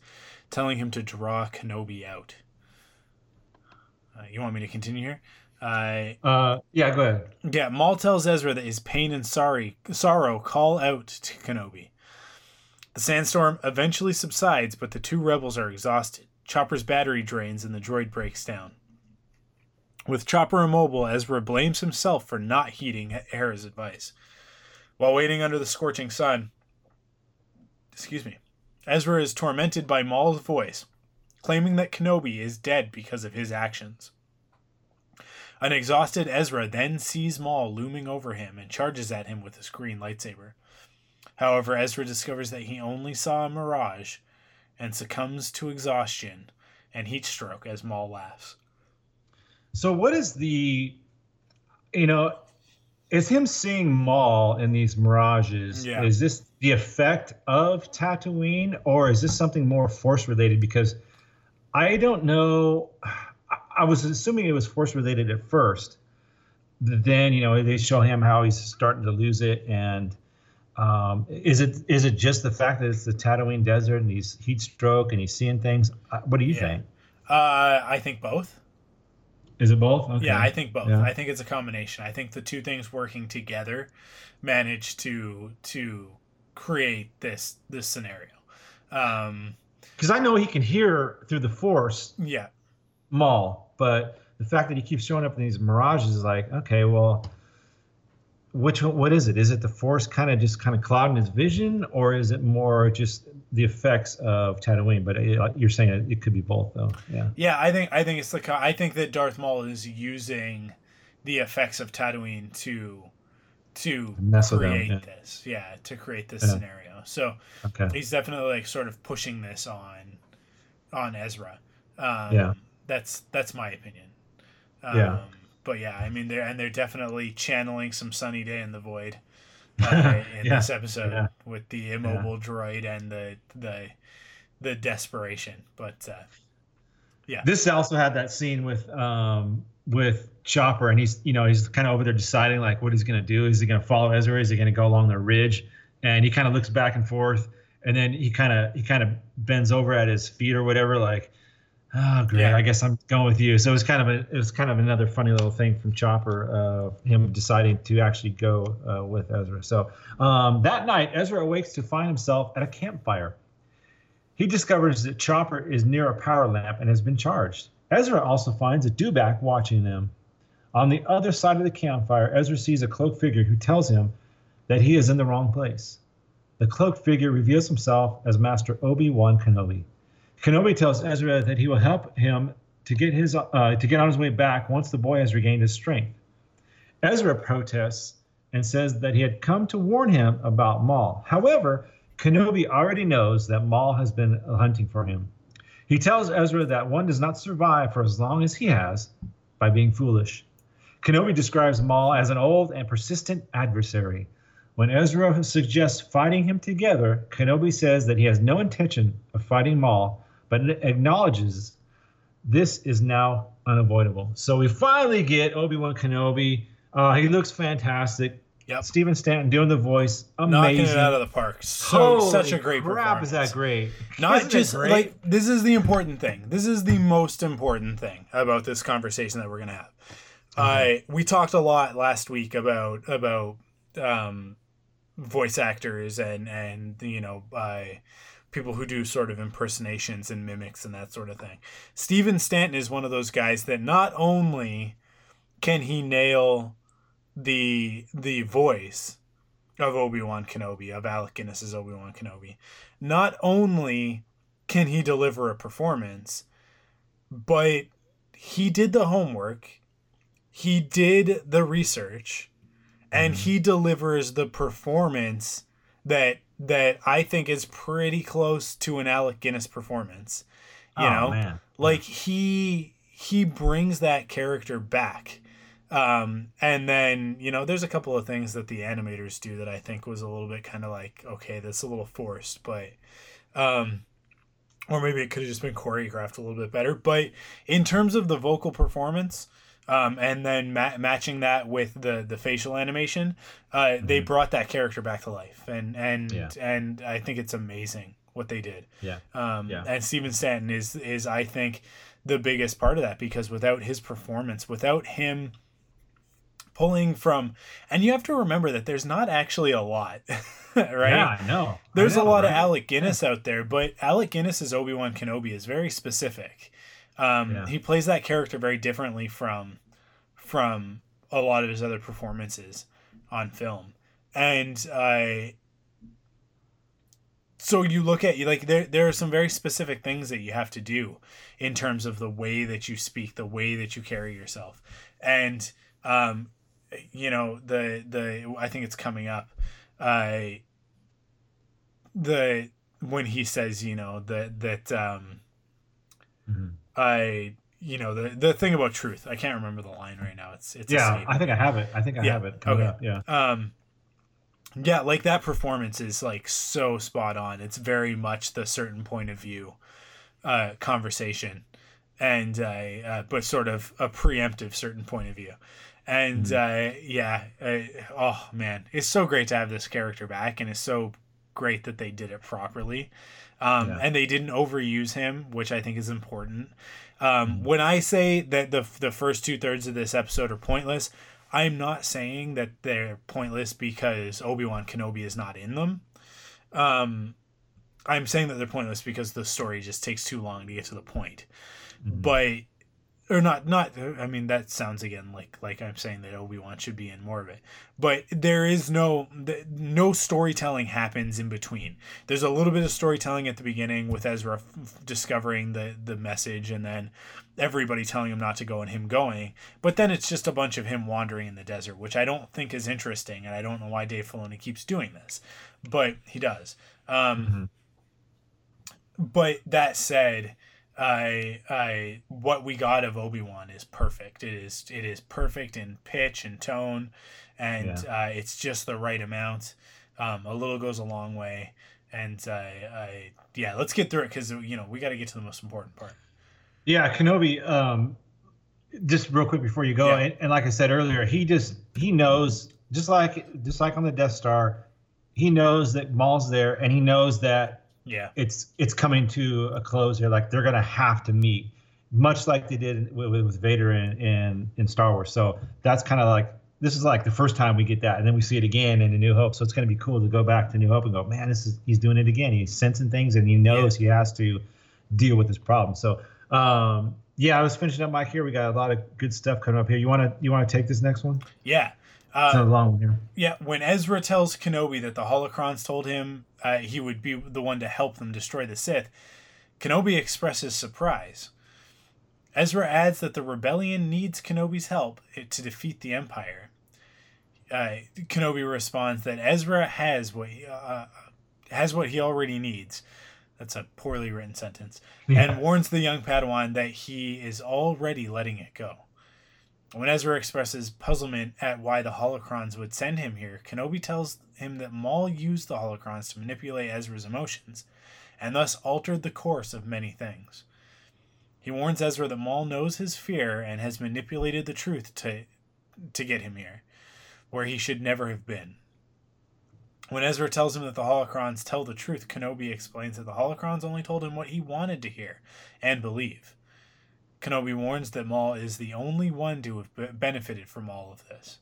telling him to draw Kenobi out. Uh, you want me to continue here? Uh, Uh, yeah, go ahead. yeah, Maul tells Ezra that his pain and sorry, sorrow call out to Kenobi. The sandstorm eventually subsides, but the two rebels are exhausted. Chopper's battery drains and the droid breaks down. With Chopper immobile, Ezra blames himself for not heeding Hera's advice. While waiting under the scorching sun, excuse me, Ezra is tormented by Maul's voice, claiming that Kenobi is dead because of his actions. An exhausted Ezra then sees Maul looming over him and charges at him with his green lightsaber. However, Ezra discovers that he only saw a mirage and succumbs to exhaustion and heat stroke as Maul laughs. So what is the, you know, is him seeing Maul in these mirages? Yeah. Is this the effect of Tatooine, or is this something more force related? Because I don't know. I- was assuming it was force related at first. Then you know they show him how he's starting to lose it, and um, is it is it just the fact that it's the Tatooine desert and he's heat stroke and he's seeing things? Uh, What do you Yeah. think? Uh, I think both. Is it both? Okay. Yeah, I think both. Yeah. I think it's a combination. I think the two things working together manage to to create this this scenario. Um, because I know he can hear through the force yeah, Maul, but the fact that he keeps showing up in these mirages is like, okay, well, which what is it? Is it the force kind of just kind of clouding his vision, or is it more just the effects of Tatooine? But uh, you're saying it, it could be both, though. Yeah. yeah. I think I think it's the I think that Darth Maul is using the effects of Tatooine to to Mess with them, create yeah. this. Yeah, to create this Yeah. scenario. So Okay. he's definitely like sort of pushing this on on Ezra. Um, Yeah. that's that's my opinion. Um, Yeah. But yeah, I mean, they're and they're definitely channeling some sunny day in the void <laughs> uh, in Yeah. this episode Yeah. with the immobile droid and the the the desperation. But uh, yeah, This also had that scene with um with Chopper, and he's you know he's kind of over there deciding like what he's gonna do. Is he gonna follow Ezra? Is he gonna go along the ridge? And he kind of looks back and forth, and then he kind of he kind of bends over at his feet or whatever, like, oh great, Yeah. I guess I'm going with you. So it was kind of a it was kind of another funny little thing from Chopper, uh, him deciding to actually go uh, with Ezra. So um, that night, Ezra awakes to find himself at a campfire. He discovers that Chopper is near a power lamp and has been charged. Ezra also finds a dewback watching them. On the other side of the campfire, Ezra sees a cloaked figure who tells him that he is in the wrong place. The cloaked figure reveals himself as Master Obi-Wan Kenobi. Kenobi tells Ezra that he will help him to get his uh, to get on his way back once the boy has regained his strength. Ezra protests and says that he had come to warn him about Maul. However, Kenobi already knows that Maul has been hunting for him. He tells Ezra that one does not survive for as long as he has by being foolish. Kenobi describes Maul as an old and persistent adversary. When Ezra suggests fighting him together, Kenobi says that he has no intention of fighting Maul, but acknowledges this is now unavoidable. So we finally get Obi Wan Kenobi. Uh, he looks fantastic. Yep. Stephen Stanton doing the voice, knocking amazing. it out of the park. So Holy such a great crap! Is that great? Not Isn't just great? like this is the important thing. This is the most important thing about this conversation that we're gonna have. I we talked a lot last week about about um, voice actors and and you know uh, people who do sort of impersonations and mimics and that sort of thing. Stephen Stanton is one of those guys that not only can he nail the the voice of Obi-Wan Kenobi, of Alec Guinness's Obi-Wan Kenobi. Not only can he deliver a performance, but he did the homework, he did the research, and mm-hmm. he delivers the performance that that I think is pretty close to an Alec Guinness performance. You Oh, know, man. like he he brings that character back. Um, and then you know, there's a couple of things that the animators do that I think was a little bit kind of like, okay, that's a little forced, but um, or maybe it could have just been choreographed a little bit better. But in terms of the vocal performance, um, and then ma- matching that with the the facial animation, uh, they brought that character back to life, and and Yeah. and I think it's amazing what they did. Yeah. Um, Yeah. And Stephen Stanton is is I think the biggest part of that because without his performance, without him pulling from, and you have to remember that there's not actually a lot, <laughs> right? Yeah, I know. I There's a know, lot of? Alec Guinness out there, but Alec Guinness's Obi Wan Kenobi is very specific. Um, Yeah. He plays that character very differently from from a lot of his other performances on film, and I. so you look at you like there there are some very specific things that you have to do in terms of the way that you speak, the way that you carry yourself, and um, you know the the I think it's coming up. Uh, the when he says you know that that um Mhm. I you know the the thing about truth I can't remember the line right now it's it's Yeah. I think I have it. I think I Yeah, have it. okay. up, Yeah. um yeah like that performance is like so spot on it's very much the certain point of view uh conversation and uh, uh but sort of a preemptive certain point of view and uh yeah uh, oh man. It's so great to have this character back and it's so great that they did it properly. Um Yeah. and they didn't overuse him which i think is important. Um when i say that the the first two thirds of this episode are pointless i'm not saying that they're pointless because obi-wan kenobi is not in them. Um i'm saying that they're pointless because the story just takes too long to get to the point. But or not not i mean that sounds again like like i'm saying that obi-wan should be in more of it. But there is no no storytelling happens in between. There's a little bit of storytelling at the beginning with ezra f- discovering the the message and then everybody telling him not to go and him going. But then it's just a bunch of him wandering in the desert which i don't think is interesting and i don't know why dave filoni keeps doing this but he does. Um but that said I I what we got of Obi Wan is perfect. It is it is perfect in pitch and tone, and uh, it's just the right amount. Um, a little goes a long way, and I I yeah, let's get through it because you know we got to get to the most important part. Yeah, Kenobi. Um, just real quick before you go, Yeah. and, and like I said earlier, he just he knows just like just like on the Death Star, he knows that Maul's there, and he knows that Yeah, it's it's coming to a close here. Like they're gonna have to meet, much like they did with, with Vader in, in in Star Wars. So that's kind of like this is like the first time we get that, and then we see it again in A New Hope. So it's gonna be cool to go back to New Hope and go, man, this is he's doing it again. He's sensing things, and he knows he has to deal with this problem. So um, yeah, I was finishing up Mike here. We got a lot of good stuff coming up here. You wanna you wanna take this next one? yeah. Uh, a long here. yeah, when Ezra tells Kenobi that the Holocrons told him uh, he would be the one to help them destroy the Sith, Kenobi expresses surprise. Ezra adds that the rebellion needs Kenobi's help to defeat the Empire. Uh, Kenobi responds that Ezra has what he, uh, has what he already needs. That's a poorly written sentence, and warns the young Padawan that he is already letting it go. When Ezra expresses puzzlement at why the holocrons would send him here, Kenobi tells him that Maul used the holocrons to manipulate Ezra's emotions, and thus altered the course of many things. He warns Ezra that Maul knows his fear and has manipulated the truth to, to get him here, where he should never have been. When Ezra tells him that the holocrons tell the truth, Kenobi explains that the holocrons only told him what he wanted to hear and believe. Kenobi warns that Maul is the only one to have benefited from all of this.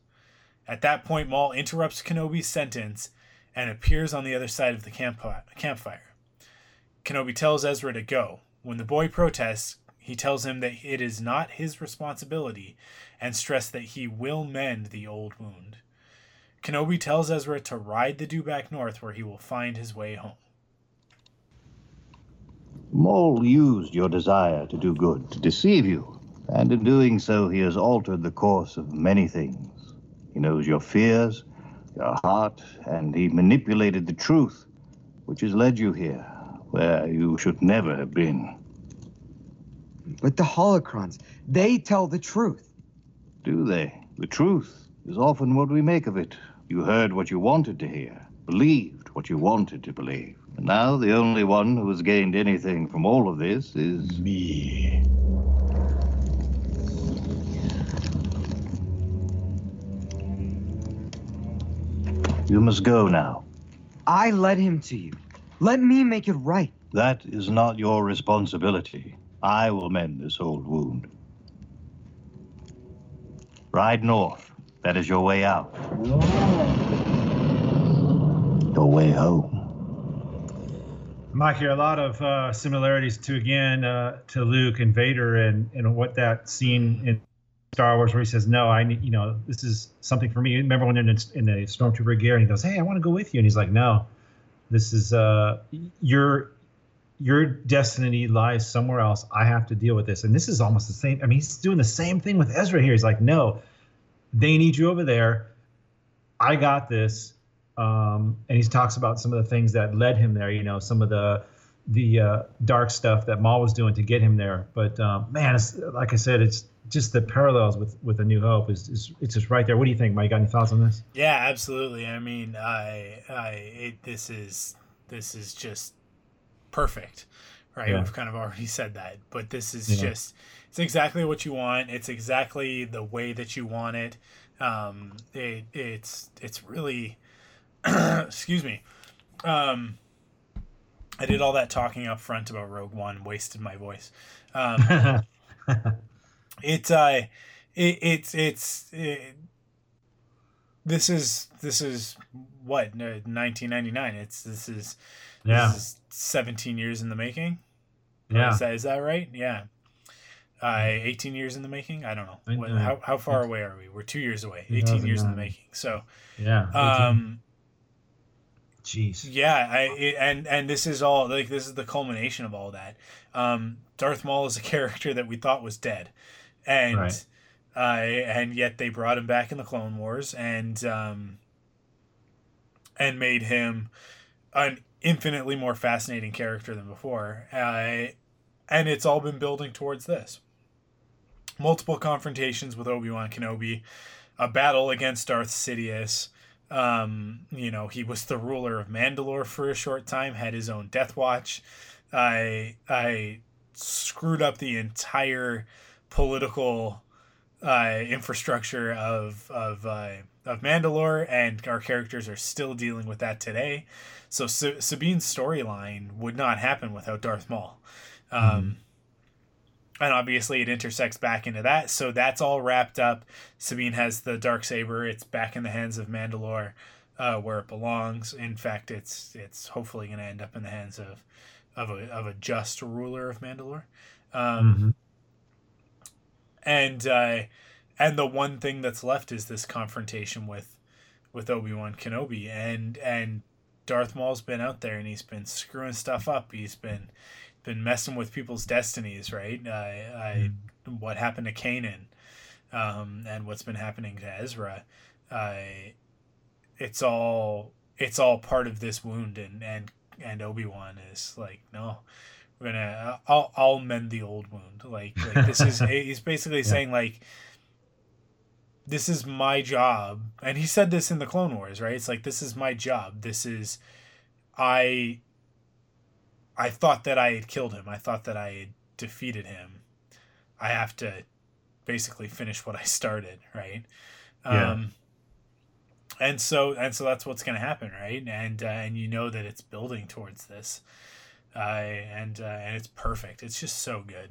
At that point, Maul interrupts Kenobi's sentence and appears on the other side of the camp- campfire. Kenobi tells Ezra to go. When the boy protests, he tells him that it is not his responsibility and stressed that he will mend the old wound. Kenobi tells Ezra to ride the dewback north where he will find his way home. Maul used your desire to do good to deceive you, and in doing so, he has altered the course of many things. He knows your fears, your heart, and he manipulated the truth, which has led you here, where you should never have been. But the holocrons, they tell the truth. Do they? The truth is often what we make of it. You heard what you wanted to hear, believed what you wanted to believe. And now the only one who has gained anything from all of this is me. You must go now. I led him to you. Let me make it right. That is not your responsibility. I will mend this old wound. Ride north. That is your way out. Your way home. Mike, here a lot of uh, similarities to again uh, to Luke and Vader and and what that scene in Star Wars where he says, "No, I need you know this is something for me." Remember when in, in the stormtrooper gear and he goes, "Hey, I want to go with you," and he's like, "No, this is uh your your destiny lies somewhere else. I have to deal with this." And this is almost the same. I mean, he's doing the same thing with Ezra here. He's like, "No, they need you over there. I got this." Um, and he talks about some of the things that led him there. You know, some of the the uh, dark stuff that Maul was doing to get him there. But um, man, it's, like I said, it's just the parallels with with A New Hope is, is it's just right there. What do you think, Mike? Got any thoughts on this? Yeah, absolutely. I mean, I I it, this is this is just perfect, right? Yeah. We've kind of already said that, but this is Yeah. just it's exactly what you want. It's exactly the way that you want it. Um, it it's it's really <clears throat> excuse me. Um, I did all that talking up front about Rogue One, wasted my voice. Um, <laughs> it's uh it, it's it's it, this is this is what 1999 it's this is Yeah. this is 17 years in the making Yeah. is that, is that right yeah uh 18 years in the making i don't know what, how, how far away are we we're two years away 18 years in the making so Yeah. um Jeez. yeah, I it, and and this is all like this is the culmination of all that. Um, Darth Maul is a <laughs> character that we thought was dead, and Right. uh, and yet they brought him back in the Clone Wars and um, and made him an infinitely more fascinating character than before. Uh, and it's all been building towards this. Multiple confrontations with Obi Wan Kenobi, a battle against Darth Sidious. Um, you know, he was the ruler of Mandalore for a short time, had his own Death Watch. I I screwed up the entire political uh, infrastructure of of uh, of Mandalore, and our characters are still dealing with that today. So Sa- Sabine's storyline would not happen without Darth Maul. Um, and obviously it intersects back into that. So that's all wrapped up. Sabine has the dark saber. It's back in the hands of mandalore uh, where it belongs. In fact it's it's hopefully going to end up in the hands of of a, of a just ruler of mandalore. Um, Mhm. and uh, and the one thing that's left is this confrontation with with Obi-Wan Kenobi. And and Darth Maul's been out there and he's been screwing stuff up. He's been been messing with people's destinies right? I, I what happened to Kanan um, and what's been happening to Ezra I it's all it's all part of this wound and and and Obi-Wan is like no we're gonna I'll I'll mend the old wound. Like like this is <laughs> he's basically saying like this is my job and he said this in the clone wars right? It's like this is my job. This is i i thought that i had killed him. I thought that i had defeated him. I have to basically finish what i started right? Yeah. um and so and so that's what's going to happen right? And uh, and you know that it's building towards this. Uh, and uh, and it's perfect. It's just so good.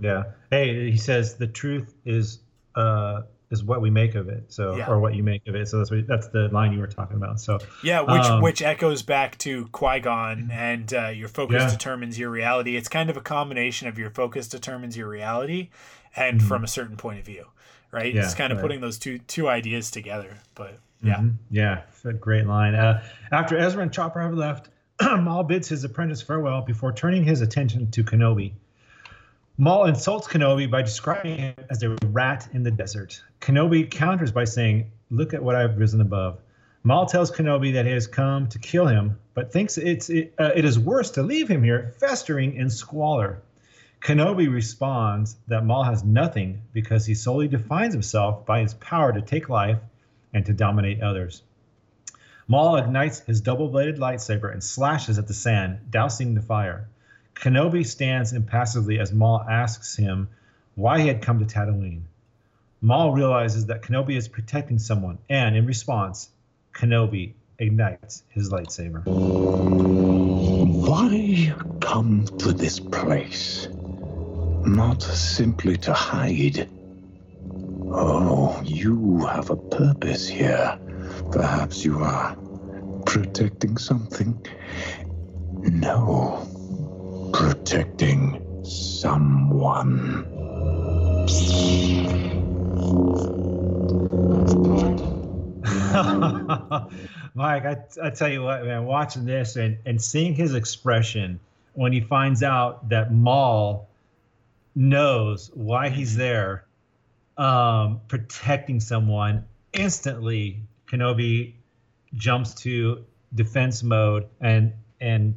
Yeah. Hey, he says the truth is uh is what we make of it. So Yeah. or what you make of it. So that's what, that's the line you were talking about. So Yeah, which Um, which echoes back to Qui Gon and uh, your focus Yeah. determines your reality. It's kind of a combination of your focus determines your reality, and from a certain point of view, right? Mm-hmm. Yeah, it's kind of right. putting those two two ideas together. But yeah, Mhm. yeah, a great line. Uh, after Ezra and Chopper have left, <clears throat> Maul bids his apprentice farewell before turning his attention to Kenobi. Maul insults Kenobi by describing him as a rat in the desert. Kenobi counters by saying, "Look at what I've risen above." Maul tells Kenobi that he has come to kill him, but thinks it's it, uh, it is worse to leave him here festering in squalor. Kenobi responds that Maul has nothing because he solely defines himself by his power to take life and to dominate others. Maul ignites his double bladed lightsaber and slashes at the sand, dousing the fire. Kenobi stands impassively as Maul asks him why he had come to Tatooine. Maul realizes that Kenobi is protecting someone, and in response, Kenobi ignites his lightsaber. Why come to this place? Not simply to hide. Oh, you have a purpose here. Perhaps you are protecting something. No, protecting someone. <laughs> Mike, I, I tell you what, man, watching this and, and seeing his expression when he finds out that Maul knows why he's there, um, protecting someone, instantly Kenobi jumps to defense mode and and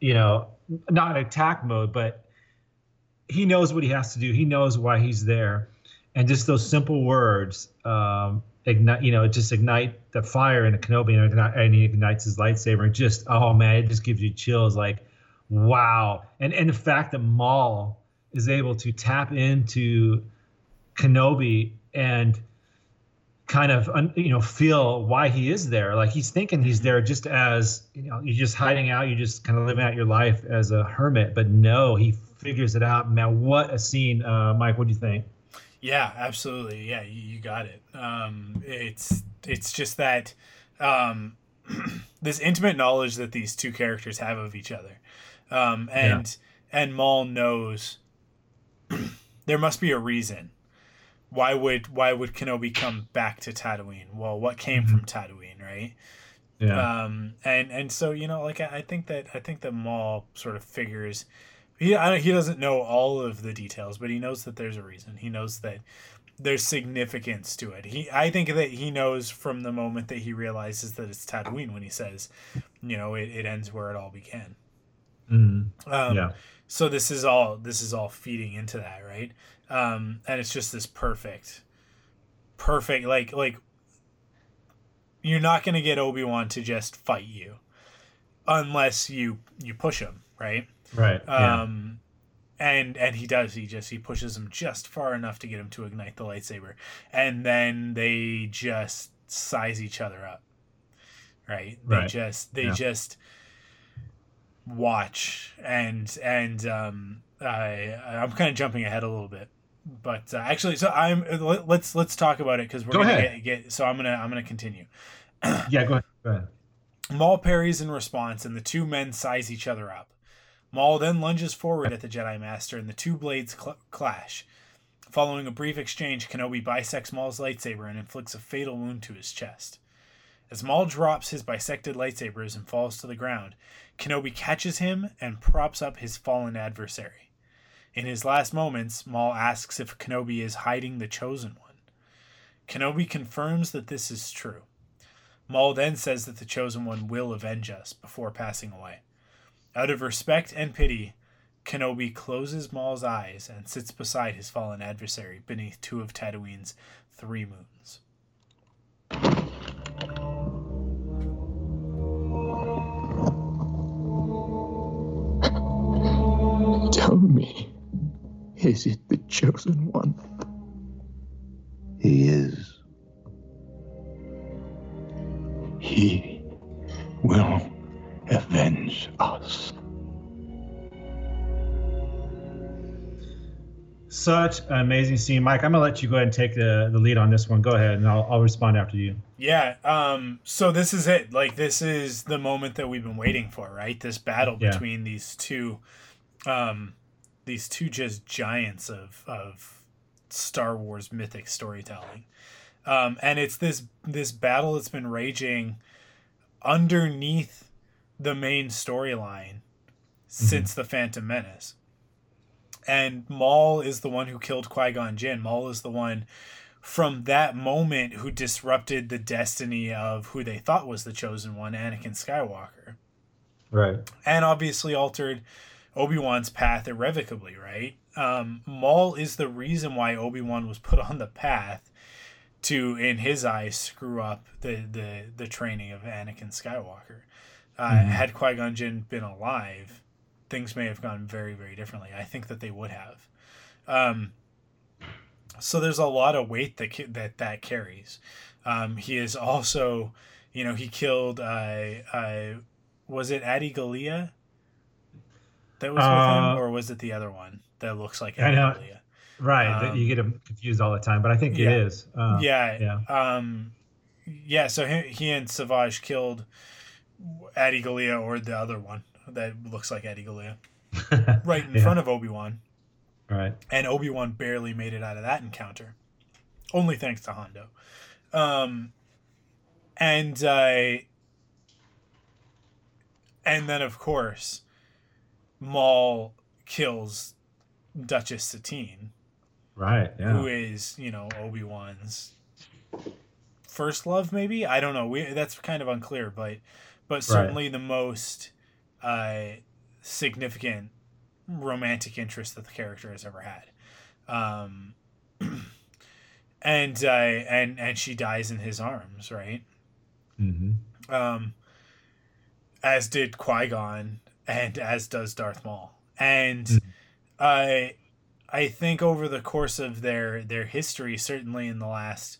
you know not attack mode, but he knows what he has to do. He knows why he's there, and just those simple words um, ignite. You know, just ignite the fire in a Kenobi, and, ignite, and he ignites his lightsaber. And just oh man, it just gives you chills. Like wow, and and the fact that Maul is able to tap into Kenobi and kind of you know feel why he is there. Like he's thinking he's there just as you know you're just hiding out you're just kind of living out your life as a hermit. But no he figures it out. Man what a scene. Uh mike what do you think? Yeah, absolutely. Yeah, you, you got it. Um, it's it's just that um, <clears throat> this intimate knowledge that these two characters have of each other, um, and and Maul knows <clears throat> there must be a reason. Why would why would Kenobi come back to Tatooine? Well, what came from Tatooine, right? yeah Um, and and so you know, like I, I think that I think that Maul sort of figures he I, he doesn't know all of the details, but he knows that there's a reason. He knows that there's significance to it. He I think that he knows from the moment that he realizes that it's Tatooine when he says, you know, it, it ends where it all began. Mhm. Um, yeah so this is all this is all feeding into that, right? Um, and it's just this perfect, perfect like like you're not gonna get Obi Wan to just fight you, unless you you push him, right? right yeah. Um, and and he does. He just he pushes him just far enough to get him to ignite the lightsaber, and then they just size each other up. Right? They Right. just they Yeah. just watch and and um I I'm kind of jumping ahead a little bit. But uh, actually, so I'm let- let's let's talk about it because we're Go gonna. Get, get. So I'm gonna I'm gonna continue. <clears throat> yeah go ahead go ahead Maul parries in response, and the two men size each other up. Maul then lunges forward at the Jedi Master, and the two blades cl- clash. Following a brief exchange, Kenobi bisects Maul's lightsaber and inflicts a fatal wound to his chest. As Maul drops his bisected lightsabers and falls to the ground, Kenobi catches him and props up his fallen adversary. In his last moments, Maul asks if Kenobi is hiding the Chosen One. Kenobi confirms that this is true. Maul then says that the Chosen One will avenge us before passing away. Out of respect and pity, Kenobi closes Maul's eyes and sits beside his fallen adversary beneath two of Tatooine's three moons. Tell me, is it the chosen one? He is. He will avenge us. such an amazing scene, Mike. I'm gonna let you go ahead and take the, the lead on this one. Go ahead, and I'll, I'll respond after you. Yeah. Um. So this is it. Like this is the moment that we've been waiting for, right? This battle Yeah. between these two, um, these two just giants of of Star Wars mythic storytelling. Um, and it's this this battle that's been raging underneath the main storyline since the Phantom Menace. And Maul is the one who killed Qui Gon Jinn. Maul is the one from that moment who disrupted the destiny of who they thought was the chosen one, Anakin Skywalker Right. and obviously altered Obi-Wan's path irrevocably, right? Um, Maul is the reason why Obi-Wan was put on the path to, in his eyes, screw up the the, the training of Anakin Skywalker. Uh, Mhm. Had Qui-Gon Jinn been alive, things may have gone very, very differently. I think that they would have. Um, so there's a lot of weight that that that carries. Um, he is also, you know, he killed. Uh, uh, was it Adi Gallia that was with Uh, him, or was it the other one that looks like I Adi know. Gallia? Right. Um, you get them confused all the time, but I think yeah. it is. Uh, yeah, Yeah. Um, yeah. So he, he and Savage killed Adi Gallia or the other one that looks like Adi Gallia <laughs> right in Yeah. front of Obi Wan, Right. and Obi Wan barely made it out of that encounter, only thanks to Hondo. Um, and uh, and then of course, Maul kills Duchess Satine Right. Yeah. who is you know Obi Wan's first love, maybe I don't know. We that's kind of unclear, but but certainly the most uh, significant romantic interest that the character has ever had. Um, <clears throat> and uh, and and she dies in his arms, right? hmm um, as did Qui Gon, and as does Darth Maul. And I, I think over the course of their their history, certainly in the last,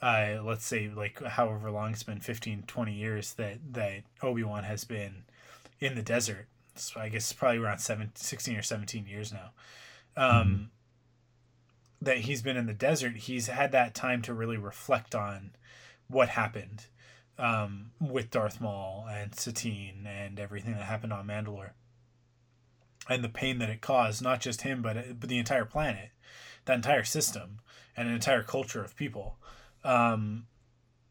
uh, let's say like however long it's been 15, 20 years that that Obi Wan has been in the desert. So I guess probably around seven, 16 or seventeen years now. Um, That he's been in the desert, he's had that time to really reflect on what happened um, with Darth Maul and Satine and everything that happened on Mandalore, and the pain that it caused not just him but but the entire planet, that entire system, and an entire culture of people um,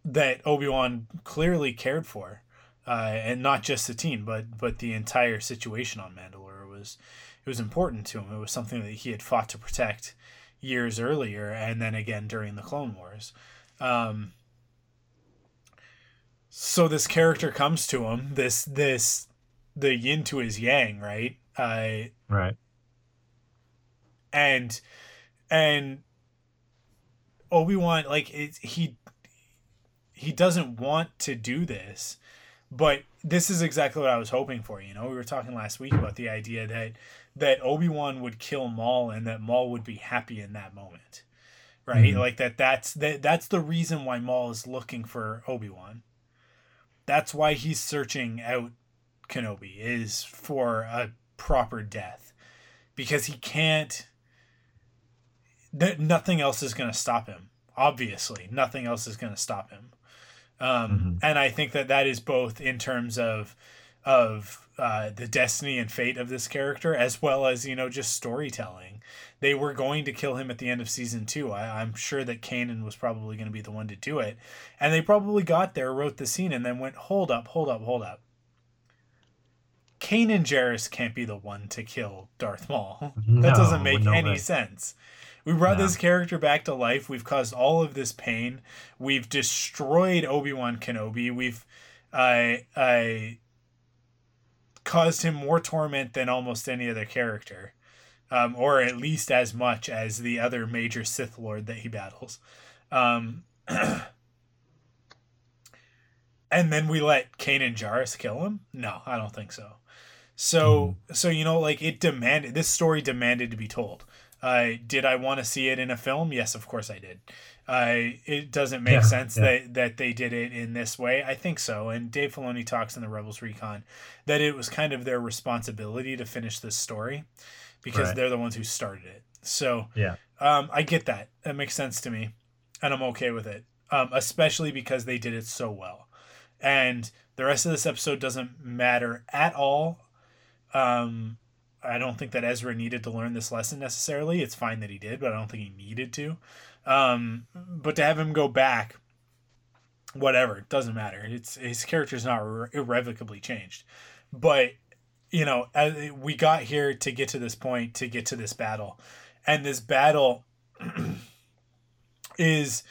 that Obi Wan clearly cared for, uh, and not just Satine but but the entire situation on Mandalore was it was important to him. It was something that he had fought to protect years earlier, and then again during the Clone Wars. Um, so this character comes to him this this the yin to his yang right uh Right. and and obi-wan like it, he he doesn't want to do this but this is exactly what i was hoping for you know we were talking last week about the idea that that obi-wan would kill maul and that maul would be happy in that moment right Mhm. like that that's that that's the reason why maul is looking for obi-wan that's why he's searching out Kenobi is for a proper death. Because he can't that nothing else is going to stop him obviously. Nothing else is going to stop him. Um, and I think that that is both in terms of of uh, the destiny and fate of this character as well as you know just storytelling they were going to kill him at the end of season two I, i'm sure that kanan was probably going to be the one to do it and they probably got there wrote the scene and then went hold up hold up hold up Kanan Jarrus can't be the one to kill Darth Maul. <laughs> No, that doesn't make no any way. sense. We brought No. this character back to life. We've caused all of this pain. We've destroyed Obi Wan Kenobi. We've uh, uh, caused him more torment than almost any other character, um, or at least as much as the other major Sith Lord that he battles. Um, <clears throat> and then we let Kanan Jarrus kill him? No, I don't think so. So, so you know, like it demanded this story demanded to be told. Uh, did I want to see it in a film? Yes, of course I did. Uh, it doesn't make Yeah, sense yeah. that that they did it in this way. I think so. And Dave Filoni talks in the Rebels Recon that it was kind of their responsibility to finish this story because Right. they're the ones who started it. So Yeah. um, I get that. That makes sense to me, and I'm okay with it. Um, especially because they did it so well, and the rest of this episode doesn't matter at all. Um, I don't think that Ezra needed to learn this lesson necessarily. It's fine that he did, but I don't think he needed to. Um, but to have him go back, whatever, it doesn't matter. It's his character's not irre- irrevocably changed. But you know, as we got here to get to this point, to get to this battle, and this battle <clears throat> is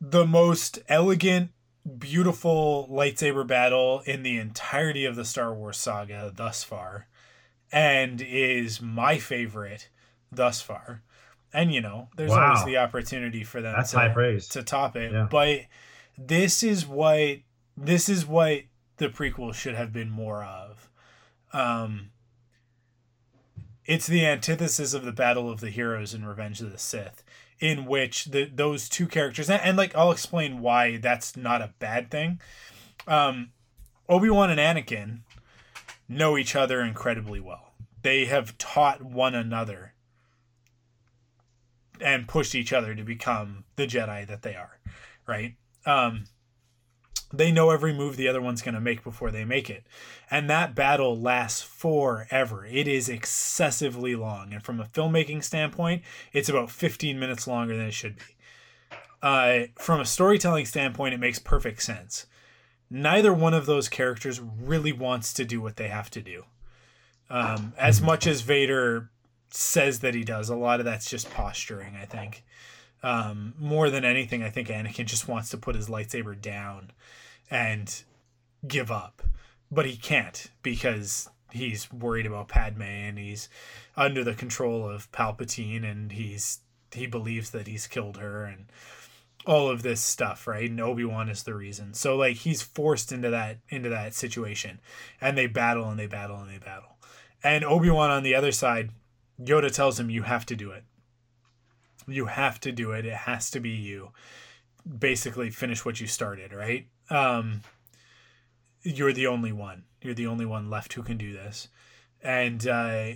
the most elegant, beautiful lightsaber battle in the entirety of the Star Wars saga thus far, and is my favorite thus far. And you know, there's always the opportunity for them That's to, high praise. to top it. Yeah. But this is what this is what the prequel should have been more of. Um, it's the antithesis of the Battle of the Heroes in Revenge of the Sith, in which the those two characters and, and like I'll explain why that's not a bad thing. Um, Obi Wan and Anakin know each other incredibly well. They have taught one another and pushed each other to become the Jedi that they are, right? Um, they know every move the other one's going to make before they make it. And that battle lasts forever. It is excessively long. And from a filmmaking standpoint, it's about 15 minutes longer than it should be. Uh, from a storytelling standpoint, it makes perfect sense. Neither one of those characters really wants to do what they have to do. Um, as much as Vader says that he does, a lot of that's just posturing, I think. Um, more than anything, I think Anakin just wants to put his lightsaber down and give up. But he can't because he's worried about Padme and he's under the control of Palpatine and he's he believes that he's killed her and all of this stuff, right? And Obi-Wan is the reason. So like he's forced into that into that situation. And they battle and they battle and they battle. And Obi-Wan on the other side, Yoda tells him you have to do it. You have to do it. It has to be you. Basically finish what you started, right? Um you're the only one. You're the only one left who can do this. And uh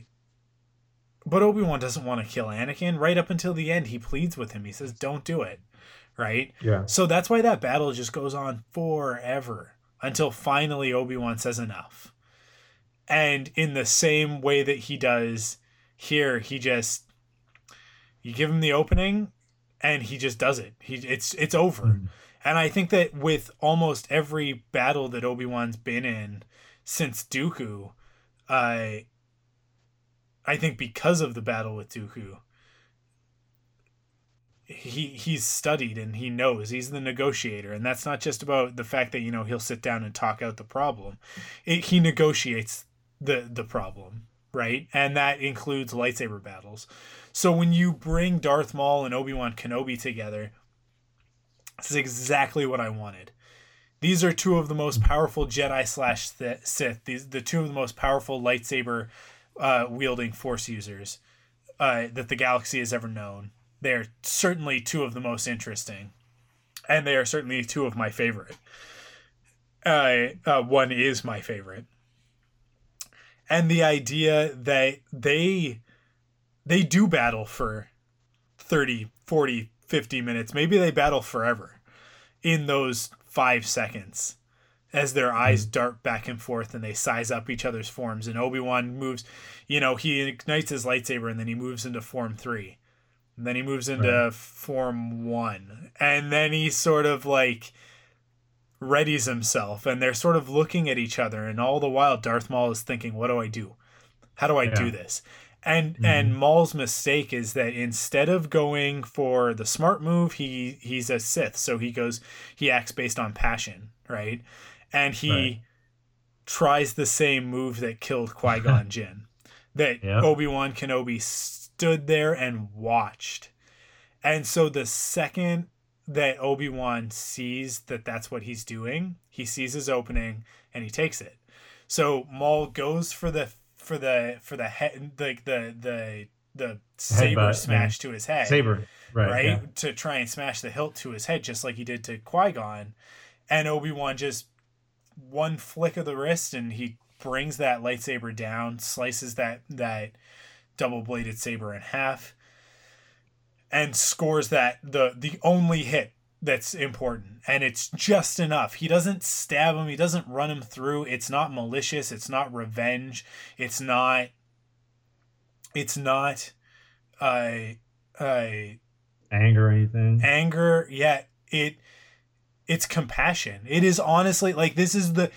but Obi-Wan doesn't want to kill Anakin. Right up until the end, he pleads with him. He says, Don't do it. Right? Yeah. So that's why that battle just goes on forever until finally Obi-Wan says enough. And in the same way that he does here, he just you give him the opening and he just does it. He it's it's over. Hmm. And I think that with almost every battle that Obi-Wan's been in since Dooku, I I think because of the battle with Dooku, he he's studied and he knows. He's the negotiator. And that's not just about the fact that you know he'll sit down and talk out the problem. It, he negotiates the the problem right? And that includes lightsaber battles. So when you bring darth maul and obi-wan kenobi together this is exactly what i wanted. These are two of the most powerful jedi slash sith these the two of the most powerful lightsaber uh, wielding force users uh, that the galaxy has ever known. They're certainly two of the most interesting. And they are certainly two of my favorite. Uh, uh, one is my favorite and the idea that they they do battle for 30 40 50 minutes. Maybe they battle forever in those five seconds as their hmm. eyes dart back and forth and they size up each other's forms. And obi-wan moves you know he ignites his lightsaber and then he moves into form three. And then he moves into Right. form one. And then he sort of like readies himself and they're sort of looking at each other and all the while darth maul is thinking what do i do? How do i do this? And mm-hmm. and maul's mistake is that instead of going for the smart move he he's a sith so he goes he acts based on passion right? And he Right. tries the same move that killed qui-gon <laughs> jinn that Yeah. obi-wan kenobi stood there and watched. And so the second that Obi-Wan sees that that's what he's doing, he sees his opening and he takes it. So Maul goes for the for the for the head like the the the saber Headbutt, smash yeah. to his head. Saber, right, Right? yeah. To try and smash the hilt to his head just like he did to Qui-Gon. And Obi-Wan just one flick of the wrist and he brings that lightsaber down, slices that that double bladed saber in half and scores that the the only hit that's important. And it's just enough. He doesn't stab him. He doesn't run him through. It's not malicious. It's not revenge. It's not it's not uh uh anger or anything? Anger. Yet it it's compassion. It is honestly like this is the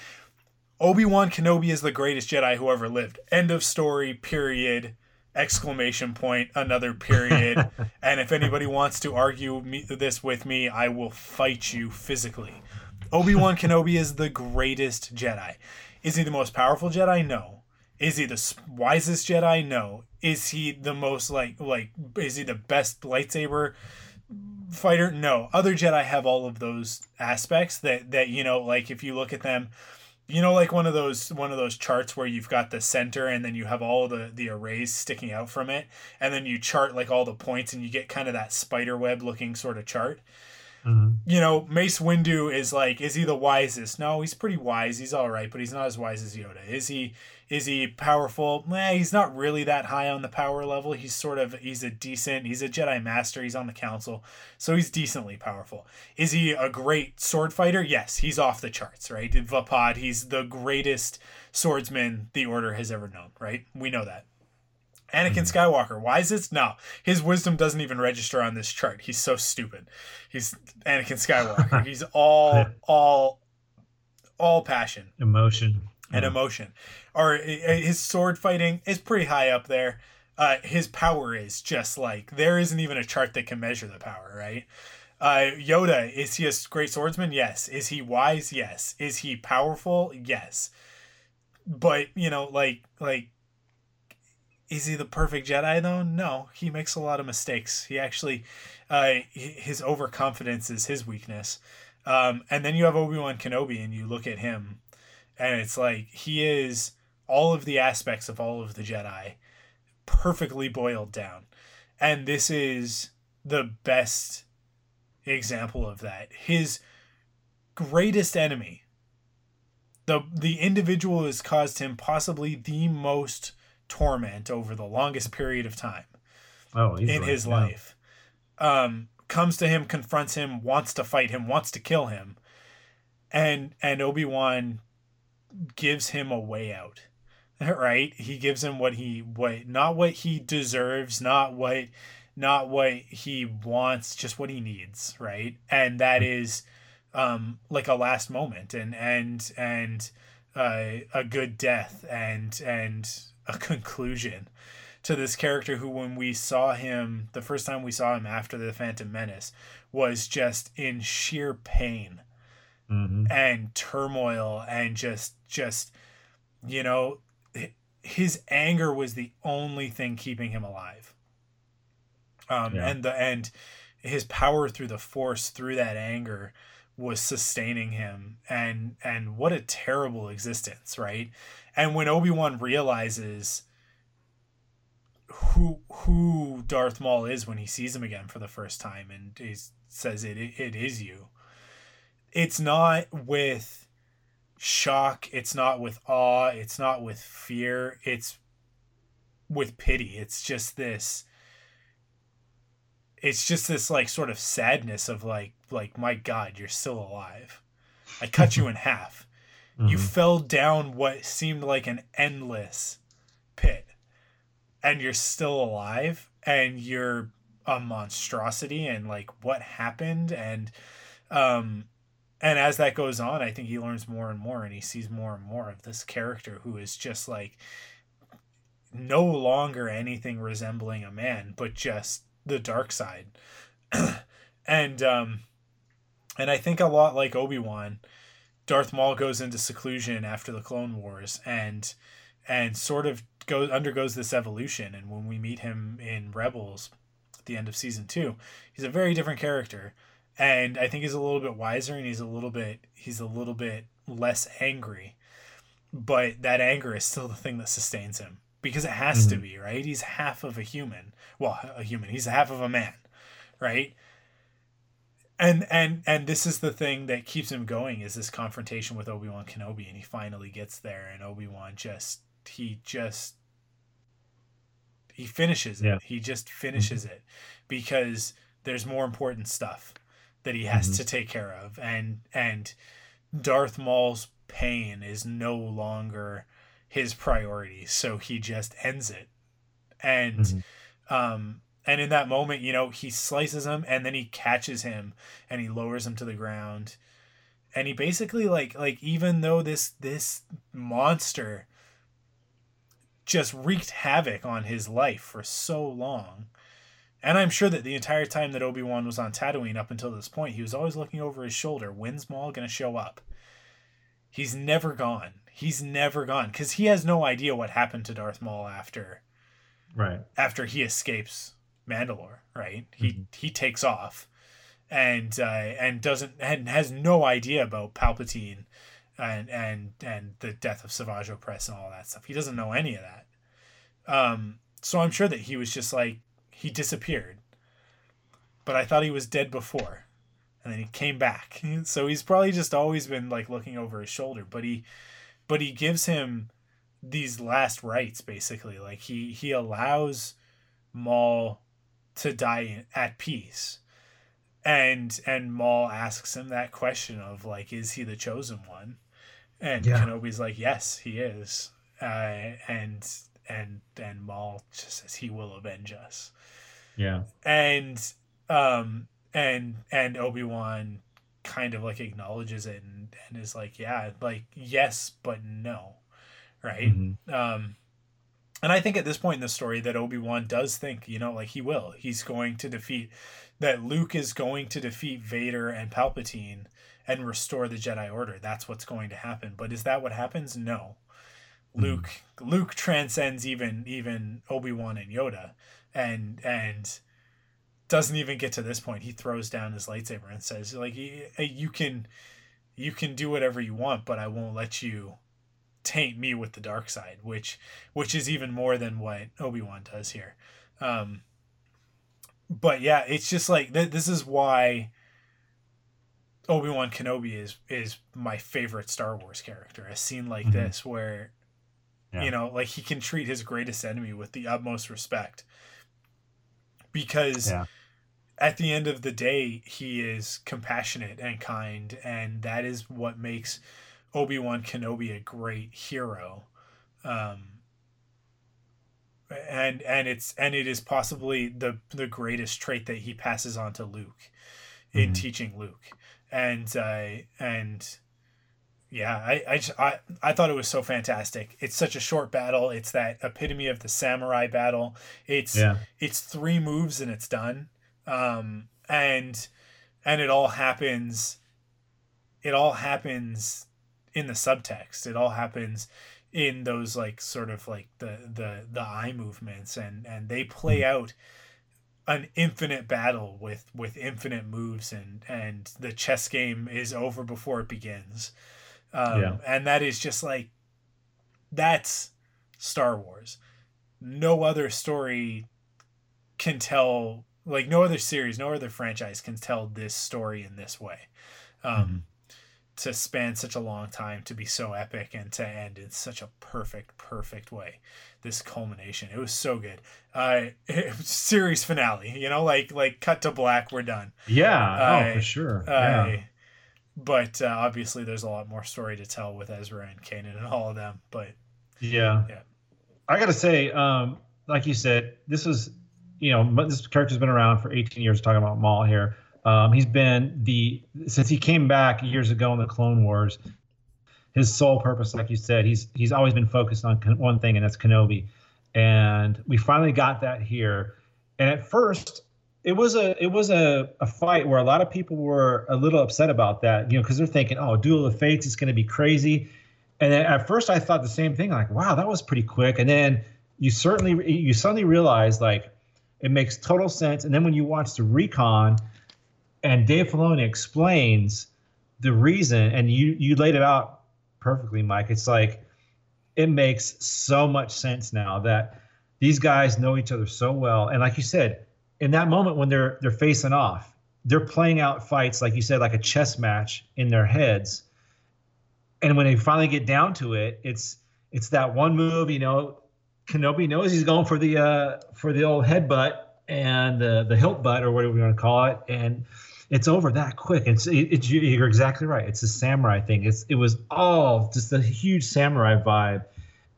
obi-wan kenobi is the greatest jedi who ever lived. End of story period exclamation point another period. <laughs> And if anybody wants to argue me, this with me i will fight you physically. Obi-wan kenobi is the greatest jedi. Is he the most powerful jedi? No. Is he the wisest jedi? No. Is he the most like like is he the best lightsaber fighter? No. Other jedi have all of those aspects that that you know like if you look at them you know like one of those one of those charts where you've got the center and then you have all the the arrays sticking out from it and then you chart like all the points and you get kind of that spider web looking sort of chart. Mhm. you know mace windu is like is he the wisest? No he's pretty wise. He's all right but he's not as wise as yoda. Is he is he powerful? Nah, he's not really that high on the power level. He's sort of he's a decent he's a jedi master. He's on the council. So he's decently powerful. Is he a great sword fighter? Yes he's off the charts right? Vaapad he's the greatest swordsman the order has ever known right? We know that. Anakin hmm. Skywalker, Why is this? No, his wisdom doesn't even register on this chart. He's so stupid. He's Anakin Skywalker. <laughs> He's all, all, all passion. Emotion and emotion. Or uh, his sword fighting is pretty high up there. Uh, his power is just like there isn't even a chart that can measure the power, right? Uh, Yoda is he a great swordsman? Yes. Is he wise? Yes. Is he powerful? Yes. But you know, like like is he the perfect Jedi though? No, he makes a lot of mistakes. He actually, uh, his overconfidence is his weakness. Um, and then you have Obi Wan Kenobi, and you look at him, and it's like he is all of the aspects of all of the Jedi, perfectly boiled down, and this is the best example of that. His greatest enemy, the the individual who has caused him possibly the most torment over the longest period of time oh in easily, his yeah. life um comes to him confronts him wants to fight him wants to kill him and and obi-wan gives him a way out <laughs> right? He gives him what he what not what he deserves not what not what he wants just what he needs right? And that is um like a last moment and and and uh, a good death and and a <laughs> conclusion to this character who when we saw him the first time we saw him after the phantom menace was just in sheer pain Mhm. and turmoil and just just you know his anger was the only thing keeping him alive um Yeah. and the and his power through the force through that anger was sustaining him and and what a terrible existence right and when obi-wan realizes who who darth maul is when he sees him again for the first time and he says it it is you it's not with shock it's not with awe it's not with fear it's with pity. It's just this it's just this like sort of sadness of like like my god you're still alive. I cut you in <laughs> half. You Mhm. fell down what seemed like an endless pit and you're still alive and you're a monstrosity and like what happened and um and as that goes on i think he learns more and more and he sees more and more of this character who is just like no longer anything resembling a man but just the dark side. <clears throat> And um and i think a lot like obi-wan darth maul goes into seclusion after the clone wars and and sort of goes undergoes this evolution. And when we meet him in rebels at the end of season two he's a very different character and i think he's a little bit wiser and he's a little bit he's a little bit less angry but that anger is still the thing that sustains him because it has to Mhm. be right he's half of a human well a human he's half of a man right and and and this is the thing that keeps him going is this confrontation with obi-wan kenobi and he finally gets there and obi-wan just he just He finishes it. Yeah. He just finishes it because there's more important stuff that he has Mhm. to take care of, and and Darth Maul's pain is no longer his priority, so he just ends it. And Mhm. um and in that moment, you know, he slices him and then he catches him and he lowers him to the ground. And he basically like like even though this this monster just wreaked havoc on his life for so long. And I'm sure that the entire time that Obi-Wan was on Tatooine up until this point, he was always looking over his shoulder. When's Maul going to show up? He's never gone. He's never gone because he has no idea what happened to Darth Maul after Right. after he escapes Mandalore, right? He he takes off and uh, and doesn't and has no idea about Palpatine and and and the death of Savage Opress and all that stuff. He doesn't know any of that. Um, so I'm sure that he was just like he disappeared. But I thought he was dead before. And then he came back. <laughs> So he's probably just always been like looking over his shoulder, but he but he gives him these last rites basically. Like he he allows Maul to die at peace. And and Maul asks him that question of like is he the chosen one? And Yeah. Kenobi's like yes, he is. Uh, and and and Maul just says he will avenge us. Yeah. and um and and obi-wan kind of like acknowledges it and, and is like yeah like yes but no. Right? Mhm. um and i think at this point in the story that obi-wan does think you know like he will. He's going to defeat that luke is going to defeat vader and palpatine and restore the jedi order. That's what's going to happen. But is that what happens? No luke luke transcends even even obi-wan and yoda and and doesn't even get to this point. He throws down his lightsaber and says like you can you can do whatever you want but i won't let you taint me with the dark side which which is even more than what obi-wan does here. Um but yeah it's just like th- this is why obi-wan kenobi is is my favorite star wars character. A scene like Mhm. this where Yeah. you know like he can treat his greatest enemy with the utmost respect because Yeah. at the end of the day he is compassionate and kind and that is what makes obi-wan kenobi a great hero um and and it's and it is possibly the the greatest trait that he passes on to luke in Mhm. teaching luke and uh and yeah I, I just- i i thought it was so fantastic. It's such a short battle. It's that epitome of the samurai battle. It's Yeah. it's three moves and it's done. Um and and it all happens it all happens in the subtext. It all happens in those like sort of like the the the eye movements. And and they play out an infinite battle with with infinite moves. And and the chess game is over before it begins um Yeah. and that is just like that's star wars no other story can tell like no other series no other franchise can tell this story in this way um to span such a long time to be so epic and to end in such a perfect perfect way this culmination it was so good uh it <laughs> series finale you know like like cut to black we're done Yeah. Uh, oh, for sure. uh, yeah. But uh, obviously there's a lot more story to tell with ezra and kanan and all of them but Yeah. Yeah. I gotta say, um, like you said, this was, you know, this character's been around for 18 years. Talking about Maul here, um, he's been the since he came back years ago in the Clone Wars. His sole purpose, like you said, he's he's always been focused on one thing, and that's Kenobi. And we finally got that here. And at first, it was a it was a, a fight where a lot of people were a little upset about that, you know, because they're thinking, oh, Duel of Fates is going to be crazy. And then at first I thought the same thing, like, wow, that was pretty quick. And then you certainly you suddenly realize like it makes total sense. And then when you watch the recon and Dave Filoni explains the reason, and you you laid it out perfectly, Mike. It's like it makes so much sense now that these guys know each other so well. And like you said, in that moment when they're they're facing off, they're playing out fights, like you said, like a chess match in their heads and when they finally get down to it, it's it's that one move, you know, Kenobi knows he's going for the uh, for the old headbutt and the the hilt butt or whatever you want to call it, and it's over that quick. It's it, it's you're exactly right. It's a samurai thing. It's it was all just a huge samurai vibe,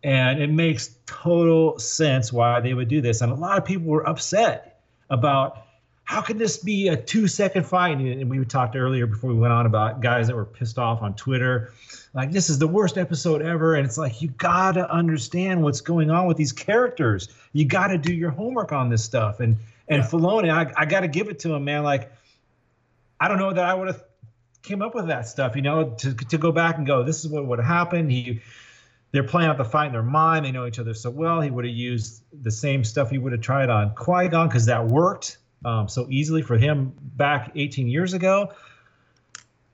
and it makes total sense why they would do this. And a lot of people were upset about how could this be a two second fight? And we talked earlier before we went on about guys that were pissed off on Twitter. Like, this is the worst episode ever. And it's like, you got to understand what's going on with these characters. You got to do your homework on this stuff. And, and yeah. Filoni, I, I got to give it to him, man. Like, I don't know that I would have came up with that stuff, you know, to, to go back and go, this is what would have happened. He, they're playing out the fight in their mind. They know each other so well. He would have used the same stuff he would have tried on Qui Gon because that worked um, so easily for him back 18 years ago.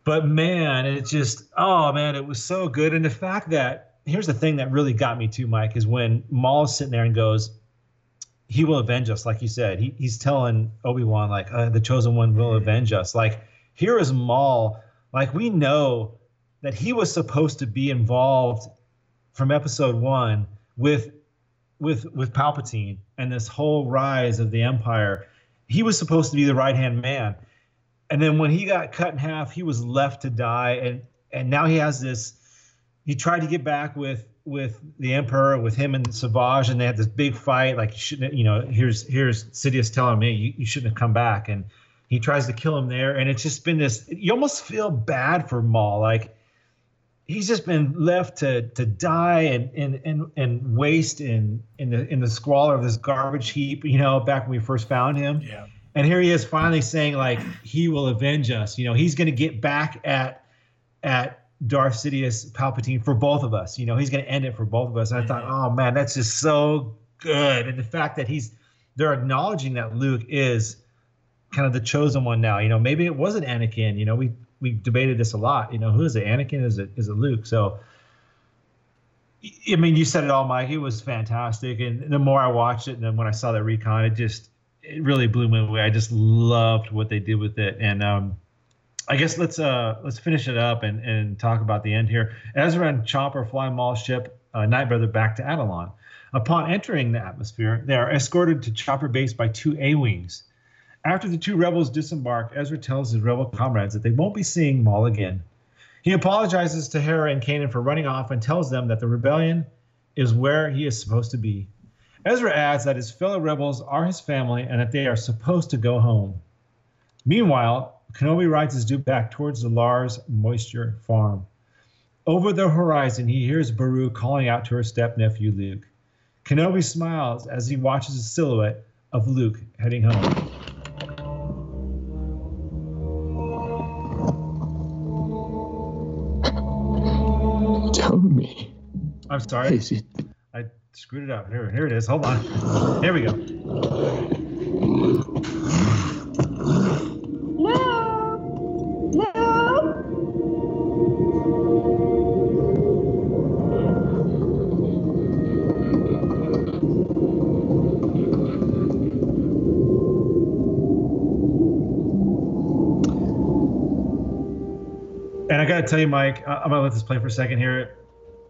But man, it just, oh man, it was so good. And the fact that, here's the thing that really got me too, Mike, is when Maul's sitting there and goes, he will avenge us, like you said. He, he's telling Obi Wan, like, uh, the chosen one will avenge us. Like, here is Maul. Like, we know that he was supposed to be involved from episode one with with with Palpatine and this whole rise of the Empire he was supposed to be the right hand man. And then when he got cut in half, he was left to die. And and now he has this. He tried to get back with with the emperor, with him and Savage, and they had this big fight. Like you shouldn't, you know, here's here's Sidious telling me you, you shouldn't have come back, and he tries to kill him there. And it's just been this. You almost feel bad for Maul, like he's just been left to to die and and and, and waste in in the in the squalor of this garbage heap. You know, back when we first found him. Yeah. And here he is finally saying like he will avenge us. You know, he's going to get back at at Darth Sidious Palpatine for both of us. You know, he's going to end it for both of us. And I thought, oh man, that's just so good. And the fact that he's they're acknowledging that Luke is kind of the chosen one now. You know, maybe it wasn't Anakin. You know, we we debated this a lot. You know, who is it? Anakin? Is it is it Luke? So, I mean, you said it all, Mike. It was fantastic, and the more I watched it, and then when I saw that recon, it just it really blew me away. I just loved what they did with it, and um, I guess let's uh let's finish it up and and talk about the end here. Ezra and Chopper fly Maul's ship, uh, Nightbrother, back to Atollon. Upon entering the atmosphere, they are escorted to Chopper base by two A wings. After the two rebels disembark, Ezra tells his rebel comrades that they won't be seeing Maul again. He apologizes to Hera and Kanan for running off and tells them that the rebellion is where he is supposed to be. Ezra adds that his fellow rebels are his family and that they are supposed to go home. Meanwhile, Kenobi rides his dewback back towards the Lars Moisture farm. Over the horizon, he hears Beru calling out to her stepnephew Luke. Kenobi smiles as he watches the silhouette of Luke heading home. I'm sorry. I screwed it up. Here, here it is. Hold on. Here we go. No. No. And I got to tell you, Mike, I'm gonna let this play for a second here.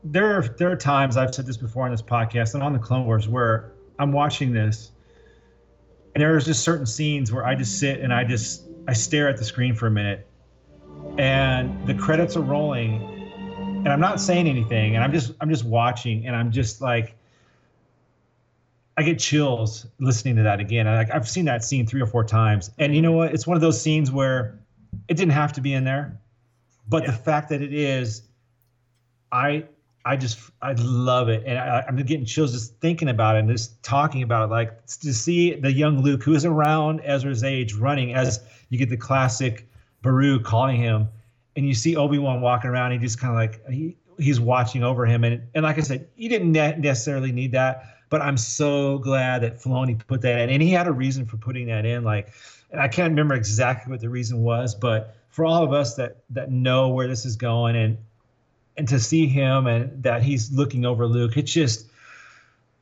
There, are, there are times I've said this before on this podcast and on the Clone Wars where I'm watching this, and there's just certain scenes where I just sit and I just I stare at the screen for a minute, and the credits are rolling, and I'm not saying anything, and I'm just I'm just watching, and I'm just like. I get chills listening to that again. I, I've seen that scene three or four times, and you know what? It's one of those scenes where it didn't have to be in there but the fact that it is i i just i love it. And I, i'm getting chills just thinking about it and just talking about it. Like to see the young luke who is around ezra's age running as you get the classic Beru calling him and you see obi-wan walking around he just kind of like he, he's watching over him. And and like i said he didn't ne- necessarily need that but i'm so glad that Filoni put that in. And he had a reason for putting that in like and i can't remember exactly what the reason was but for all of us that that know where this is going and and to see him and that he's looking over Luke, it's just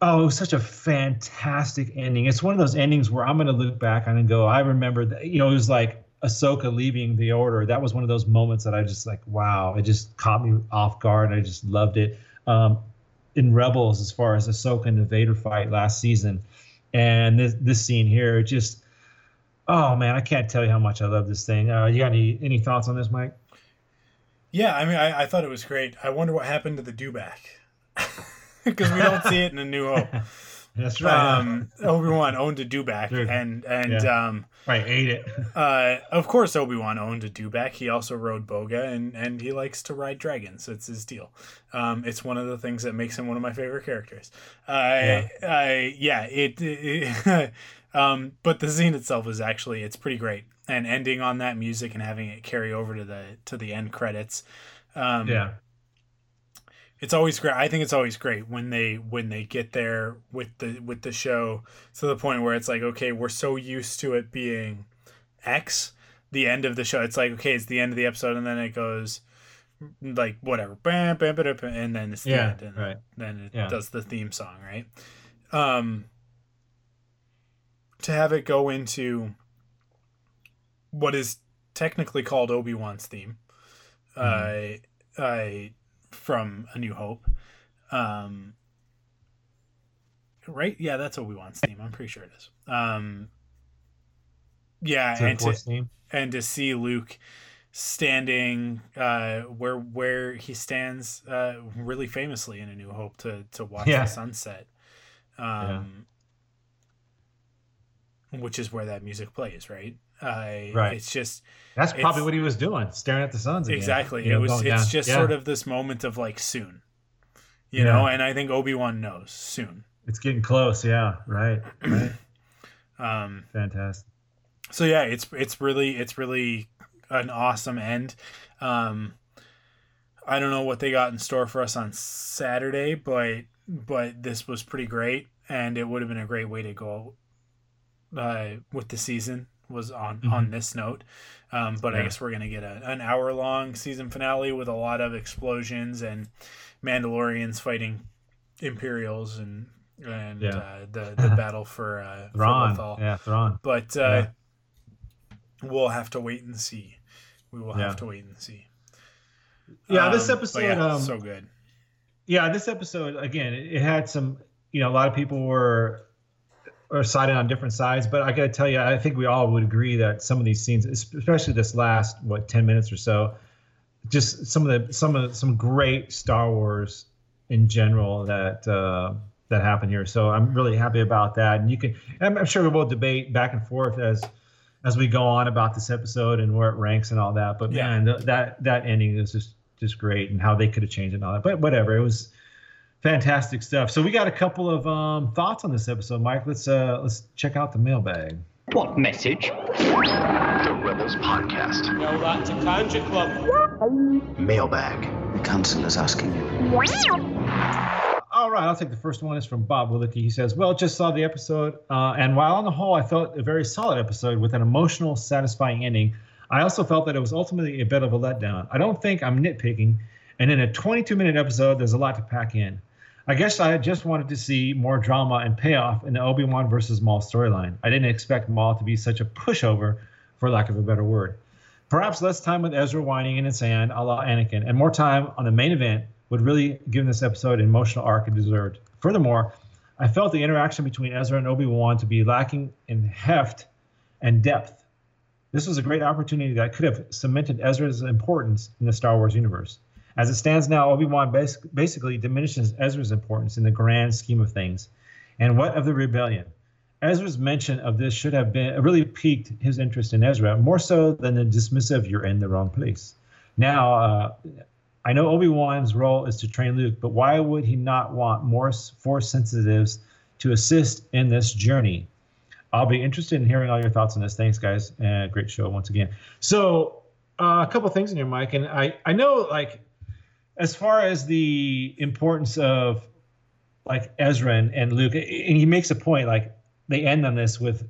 oh, it was such a fantastic ending. It's one of those endings where I'm going to look back on and go, I remember that. You know, it was like Ahsoka leaving the Order. That was one of those moments that I just like, wow, it just caught me off guard. I just loved it. Um, in Rebels as far as Ahsoka and the Vader fight last season, and this this scene here it just. Oh man, I can't tell you how much I love this thing. Uh, you got any any thoughts on this, Mike? Yeah, I mean, I, I thought it was great. I wonder what happened to the dewback <laughs> because we don't see it in A New Hope. <laughs> That's right. Um, Obi Wan owned a dewback, and and Yeah. um, right, ate it. <laughs> uh, of course, Obi Wan owned a dewback. He also rode boga, and and he likes to ride dragons. It's his deal. Um, it's one of the things that makes him one of my favorite characters. Uh, Yeah. I, yeah, it. it um, but the scene itself is actually it's pretty great, and ending on that music and having it carry over to the to the end credits. Um, yeah, it's always great. I think it's always great when they when they get there with the with the show to the point where it's like, okay, we're so used to it being X, the end of the show. It's like, okay, it's the end of the episode, and then it goes like whatever, bam, bam, bam, bam, and then it's the Yeah, end, and right. then it Yeah. does the theme song, right? Um, to have it go into what is technically called Obi Wan's theme, uh, uh, from A New Hope, um, right? Yeah, that's Obi Wan's theme. I'm pretty sure it is. Um, yeah, and to, and to see Luke standing uh, where where he stands uh, really famously in A New Hope to to watch Yeah. the sunset. Um, Which is where that music plays, right? Uh, Right. It's just That's probably what he was doing, staring at the suns. Again, exactly. you know, it was. It's down. just Yeah. sort of this moment of like soon, you Yeah. know. And I think Obi Wan knows soon. It's getting close. Yeah, right, right. <clears throat> Um, Fantastic. so yeah it's it's really it's really an awesome end um i don't know what they got in store for us on saturday but but this was pretty great and it would have been a great way to go uh with the season was on on this note um but i guess we're gonna get a, an hour long season finale with a lot of explosions and mandalorians fighting imperials and and Yeah. uh, the the <laughs> battle for uh for Thrawn. Lothal. Yeah, Thrawn. But uh, we'll have to wait and see. We will Yeah. have to wait and see. Yeah, this Um, but episode, yeah, um, so good. Yeah, this episode again, it, it had some. You know, a lot of people were are siding on different sides, but I got to tell you, I think we all would agree that some of these scenes, especially this last what ten minutes or so, just some of the some of some great Star Wars in general that uh, that happened here. So I'm really happy about that, and you can. I'm, I'm sure we'll debate back and forth as as we go on about this episode and where it ranks and all that. But Yeah. man, th- that that ending is just just great, and how they could have changed it and all that. But whatever, it was fantastic stuff. So we got a couple of um, thoughts on this episode, Mike. Let's uh, let's check out the mailbag. What message? The Rebels Podcast. Tell that to Kanjiklub. Mailbag. The council is asking you. All right, I'll take the first one. It's from Bob Willicke. He says, "Well, just saw the episode, uh, and while on the whole, I felt a very solid episode with an emotional, satisfying ending. I also felt that it was ultimately a bit of a letdown. I don't think I'm nitpicking, and in a 22-minute episode, there's a lot to pack in. I guess I just wanted to see more drama and payoff in the Obi-Wan versus Maul storyline. I didn't expect Maul to be such a pushover, for lack of a better word. Perhaps less time with Ezra whining in the sand, a la Anakin, and more time on the main event would really give this episode an emotional arc it deserved. Furthermore, I felt the interaction between Ezra and Obi Wan to be lacking in heft and depth. This was a great opportunity that could have cemented Ezra's importance in the Star Wars universe. As it stands now, Obi Wan bas- basically diminishes Ezra's importance in the grand scheme of things. And what of the rebellion? Ezra's mention of this should have been really piqued his interest in Ezra more so than the dismissive "you're in the wrong place." Now, uh, I know Obi Wan's role is to train Luke, but why would he not want more Force sensitives to assist in this journey? I'll be interested in hearing all your thoughts on this. Thanks, guys. Uh, great show once again. So, uh, a couple things in here, Mike, and I I know like as far as the importance of like Ezra and, and Luke, and he makes a point like they end on this with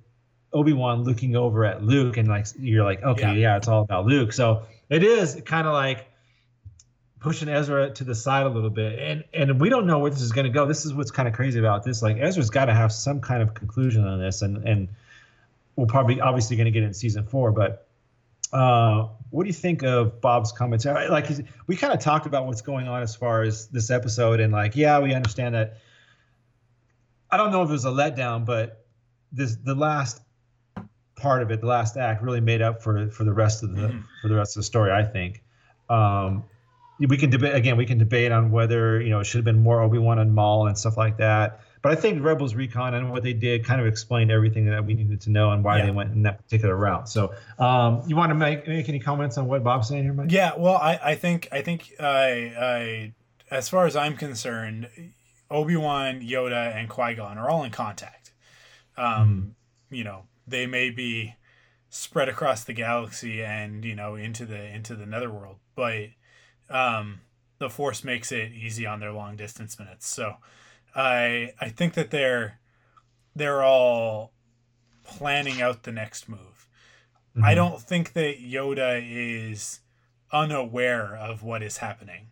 Obi Wan looking over at Luke, and like you're like, okay, yeah, it's all about Luke. So it is kind of like pushing Ezra to the side a little bit, and and we don't know where this is going to go. This is what's kind of crazy about this. Like Ezra's got to have some kind of conclusion on this, and and we're probably obviously going to get in season four, but Uh, what do you think of Bob's comments? Like we kind of talked about what's going on as far as this episode, and like, yeah, we understand that. I don't know if it was a letdown, but this the last part of it, the last act, really made up for for the rest of the for the rest of the story. I think. Um, we can debate again. We can debate on whether you know it should have been more Obi Wan and Maul and stuff like that. But I think Rebels Recon and what they did kind of explained everything that we needed to know and why Yeah. they went in that particular route. So, um, you want to make make any comments on what Bob's saying here, Mike? Yeah, well, I, I think I think I, I as far as I'm concerned, Obi Wan, Yoda, and Qui Gon are all in contact. Um, you know, they may be spread across the galaxy and you know into the into the netherworld, but um, the Force makes it easy on their long distance minutes. So, I I think that they're they're all planning out the next move. I Mhm. don't think that Yoda is unaware of what is happening,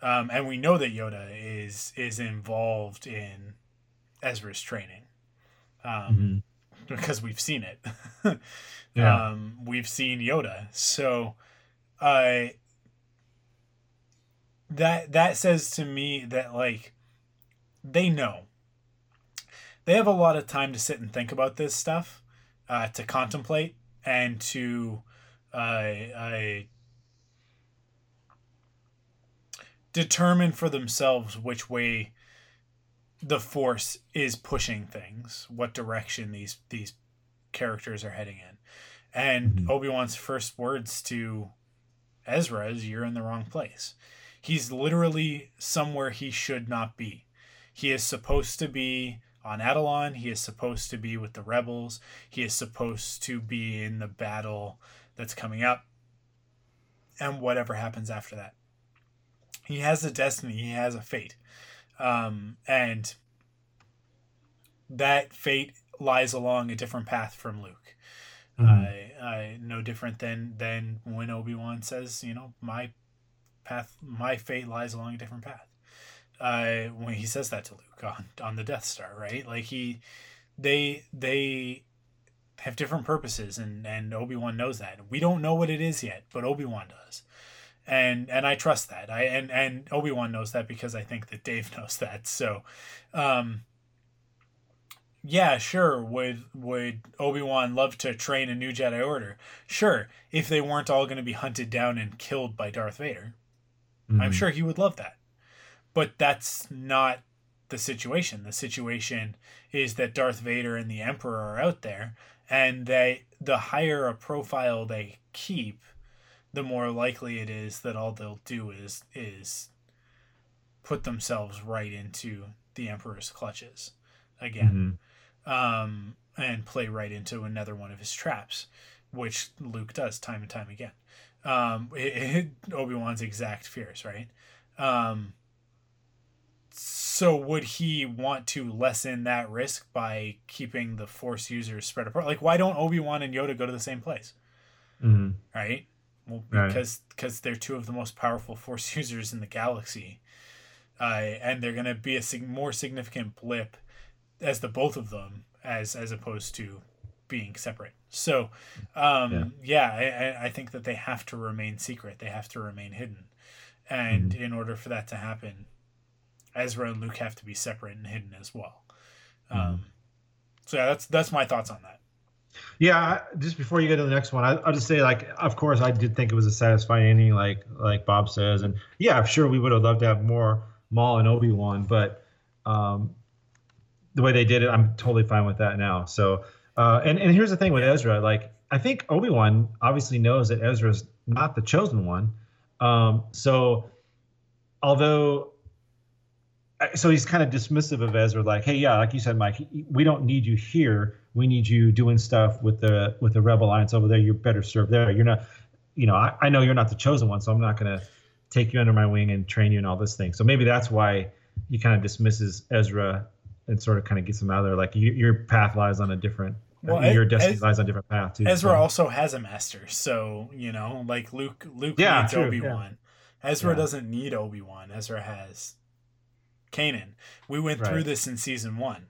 um, and we know that Yoda is is involved in Ezra's training, um, because we've seen it. <laughs> Yeah. um, we've seen Yoda, so I that that says to me that like they know. They have a lot of time to sit and think about this stuff uh, to contemplate and to uh, I determine for themselves which way the force is pushing things what direction these these characters are heading in. And obi-wan's first words to ezra is you're in the wrong place. He's literally somewhere he should not be he is supposed to be on Atollon. He is supposed to be with the rebels. He is supposed to be in the battle that's coming up. And whatever happens after that. He has a destiny, he has a fate. Um, and that fate lies along a different path from Luke. Mhm. I, I no different than than when Obi Wan says, you know, my path, my fate lies along a different path uh, when he says that to Luke on on the Death Star, right? Like he, they they have different purposes, and and Obi Wan knows that. We don't know what it is yet, but Obi Wan does, and and I trust that. I and and Obi Wan knows that because I think that Dave <laughs> knows that. So, um, yeah, sure. Would would Obi Wan love to train a new Jedi Order? Sure, if they weren't all going to be hunted down and killed by Darth Vader. I'm Mhm. sure he would love that. But that's not the situation. The situation is that Darth Vader and the Emperor are out there, and they the higher a profile they keep, the more likely it is that all they'll do is is put themselves right into the Emperor's clutches again, um, and play right into another one of his traps, which Luke does time and time again. Um, Obi Wan's exact fears, right? Um, so would he want to lessen that risk by keeping the Force users spread apart? Like, why don't Obi Wan and Yoda go to the same place? Mhm. Right? Well, Right. because because they're two of the most powerful Force <laughs> users in the galaxy, uh, and they're gonna be a sig- more significant blip as the both of them as as opposed to being separate. So, um, yeah, I, I- I think that they have to remain secret. They have to remain hidden, and in order for that to happen, Ezra and Luke have to be separate and hidden as well. Um, so yeah, that's that's my thoughts on that. Yeah, just before you get to the next one, I, I'll just say, like, of course, I did think it was a satisfying ending, like like Bob says, and yeah, I'm sure we would have loved to have more Maul and Obi Wan, but um, the way they did it, I'm totally fine with that now. So, uh, and and here's the thing with Ezra, like, I think Obi Wan obviously knows that Ezra's not the chosen one, um, so although so he's kind of dismissive of Ezra, like, hey, yeah, like you said, Mike, we don't need you here. We need you doing stuff with the with the Rebel Alliance over there. You're better served there. You're not, you know, I, I know you're not the chosen one, so I'm not gonna take you under my wing and train you and all this thing. So maybe that's why he kind of dismisses Ezra and sort of kind of gets him out of there. Like you, your path lies on a different, Well, uh, your Ez- destiny Ez- lies on a different path too. Ezra so. also has a master, so you know, like Luke, Luke Yeah, needs Obi Wan. Ezra Yeah. doesn't need Obi Wan. Ezra has Kanan. We went through this in season one,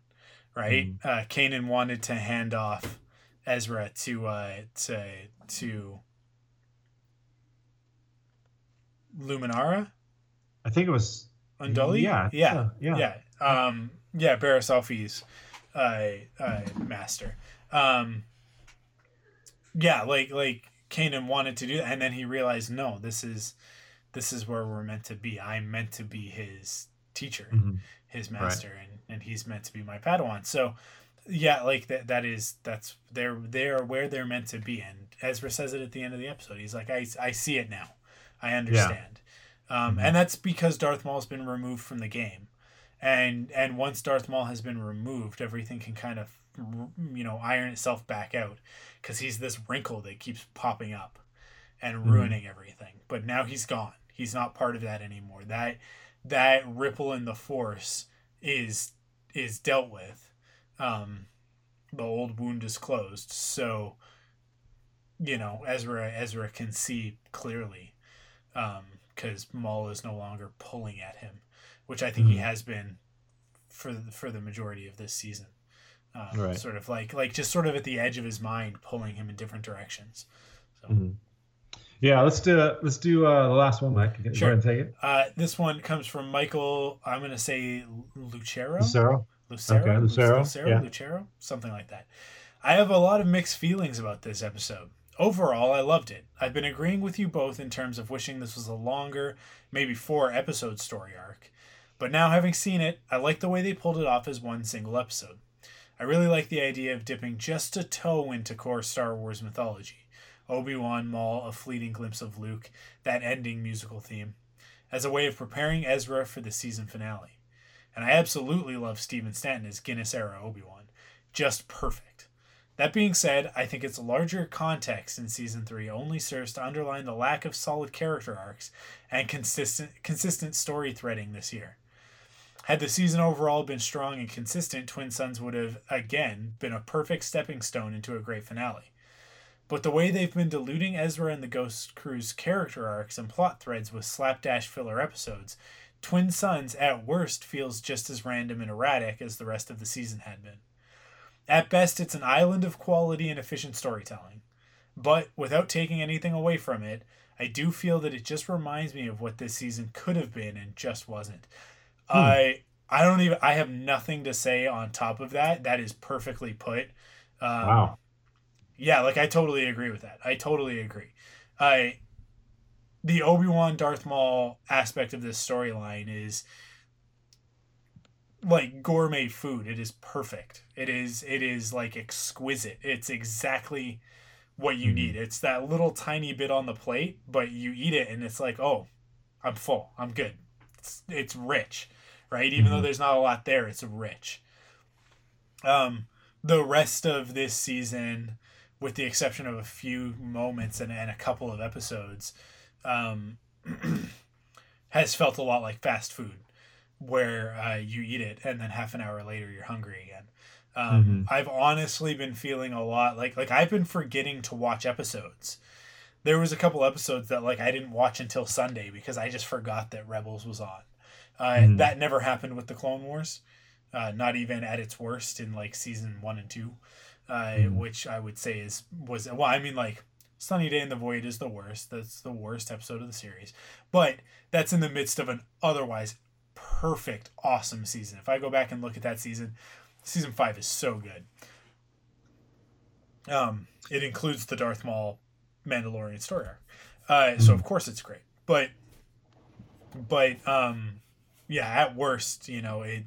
right? Uh, Kanan wanted to hand off Ezra to uh, to to Luminara. I think it was Unduli. Yeah, yeah, yeah, yeah. Um, yeah, Barriss Offee's uh, uh, master. Um, yeah, like like Kanan wanted to do that, and then he realized, no, this is this is where we're meant to be. I'm meant to be his teacher, Mhm. his master, and and he's meant to be my Padawan. So, yeah, like that that is that's they're they're where they're meant to be. And Ezra says it at the end of the episode. He's like, I I see it now, I understand. Um, And that's because Darth Maul's been removed from the game, and and once Darth Maul has been removed, everything can kind of you know iron itself back out because he's this wrinkle that keeps popping up and Mhm. ruining everything. But now he's gone. He's not part of that anymore. That that ripple in the force is is dealt with. Um, the old wound is closed. So you know Ezra Ezra can see clearly because Maul is no longer pulling at him, which I think he Mhm. has been for the, for the majority of this season. Um, Right. Sort of like like just sort of at the edge of his mind, pulling him in different directions. Mhm. Yeah, let's do let's do uh, the last one, Mike. Go Sure. and take it. Uh, this one comes from Michael. I'm going to say Lucero. Lucero. Lucero. Okay, Lucero, Lucero. yeah. Lucero. Something like that. I have a lot of mixed feelings about this episode. Overall, I loved it. I've been agreeing with you both in terms of wishing this was a longer, maybe four episode story arc. But now, having seen it, I like the way they pulled it off as one single episode. I really like the idea of dipping just a toe into core Star Wars mythology. Obi Wan, Maul, a fleeting glimpse of Luke, that ending musical theme, as a way of preparing Ezra for the season finale. And I absolutely love Stephen Stanton as Guinness era Obi Wan. Just perfect. That being said, I think its larger context in season 3 only serves to underline the lack of solid character arcs and consistent consistent story threading this year. Had the season overall been strong and consistent, Twin Suns would have again been a perfect stepping stone into a great finale. But the way they've been diluting Ezra and the Ghost Crew's character arcs and plot threads with slapdash filler episodes, Twin Suns at worst feels just as random and erratic as the rest of the season had been. At best, it's an island of quality and efficient storytelling. But without taking anything away from it, I do feel that it just reminds me of what this season could have been and just wasn't. I I don't even I have nothing to say on top of that. That is perfectly put. Um, Wow. Yeah, like I totally agree with that. I totally agree. I the Obi Wan Darth Maul aspect of this storyline is like gourmet food. It is perfect. It is it is like exquisite. It's exactly what you need. It's that little tiny bit on the plate, but you eat it and it's like, oh, I'm full. I'm good. It's it's rich, right? Even though there's not a lot there, it's rich. Um, the rest of this season, with the exception of a few moments and, and a couple of episodes, um, <clears throat> has felt a lot like fast food, where uh, you eat it and then half an hour later you're hungry again. Um, I've honestly been feeling a lot like like I've been forgetting to watch episodes. There was a couple episodes that like I didn't watch until Sunday because I just forgot that Rebels was on. Uh, Mhm. That never happened with the Clone Wars, uh, not even at its worst in like season one and two, uh, Mhm. which I would say is was well. I mean like Sunny Day in the Void is the worst. That's the worst episode of the series, but that's in the midst of an otherwise perfect, awesome season. If I go back and look at that season, season five is so good. Um, it includes the Darth Maul Mandalorian story arc, uh, so of course it's great. But, but um, yeah, at worst, you know, it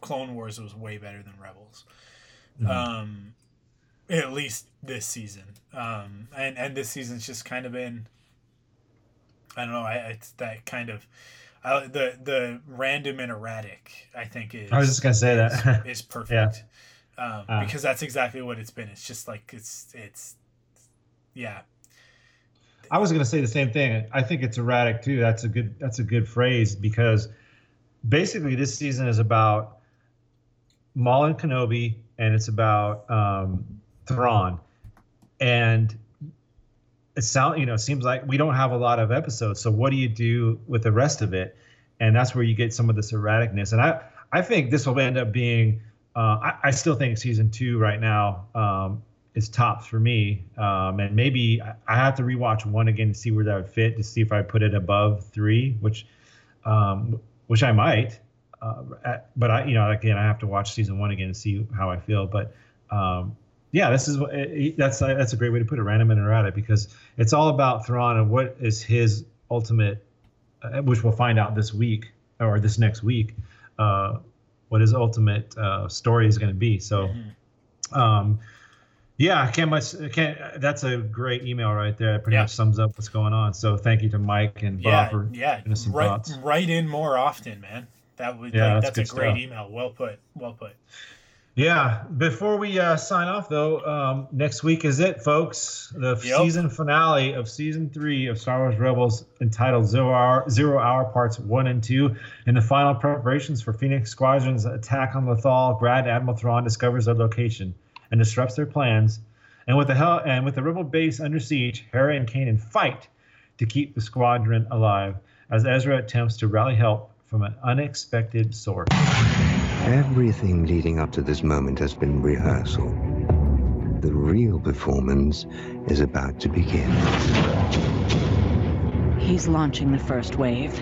Clone Wars was way better than Rebels. Um, at least this season. Um, and and this season's just kind of been. I don't know. I it's that kind of. I, the the random and erratic, I think is. I was just gonna say that. is, <laughs> is perfect, um, Ah. because that's exactly what it's been. It's just like it's it's, yeah, I was going to say the same thing. I think it's erratic too. That's a good. That's a good phrase because basically this season is about Maul and Kenobi, and it's about um, Thrawn, and it sound you know seems like we don't have a lot of episodes. So what do you do with the rest of it? And that's where you get some of this erraticness. And I I think this will end up being. Uh, I, I still think season two right now um, is tops for me. Um, and maybe I- I have to rewatch one again to see where that would fit to see if I put it above three, which um, which I might. Uh, at- but I, you know, again, I have to watch season one again to see how I feel. But um, yeah, this is what it- it- that's uh, that's a great way to put it, random and errata, because it's all about Thrawn and what is his ultimate, uh, which we'll find out this week or this next week, uh, what his ultimate uh, story is going to be. So, um, yeah, I can't much. I Can't. That's a great email right there. It pretty much sums up what's going on. So thank you to Mike and Bob Yeah, for yeah. some Write, thoughts. write in more often, man. That would Yeah, like, that's that's, a great stuff. email. Well put. Well put. Yeah. Before we uh, sign off, though, um, next week is it, folks. The Yep. season finale of season three of Star Wars Rebels, entitled Zero Hour, Zero Hour Parts One and Two. In the final preparations for Phoenix Squadron's attack on Lothal, Grand Admiral Thrawn discovers their location and disrupts their plans. And with the hell and with the Rebel base under siege, Hera and Kanan fight to keep the squadron alive as Ezra attempts to rally help from an unexpected source. Everything leading up to this moment has been rehearsal. The real performance is about to begin. He's launching the first wave.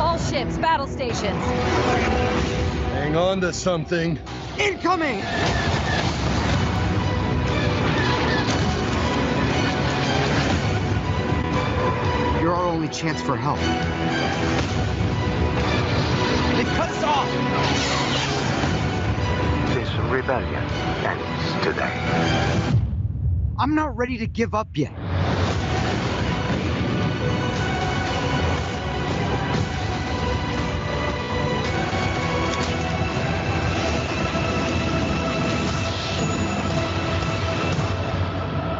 All ships, battle stations. Hang on to something. Incoming! Only chance for help. They've cut us off! This rebellion ends today. I'm not ready to give up yet.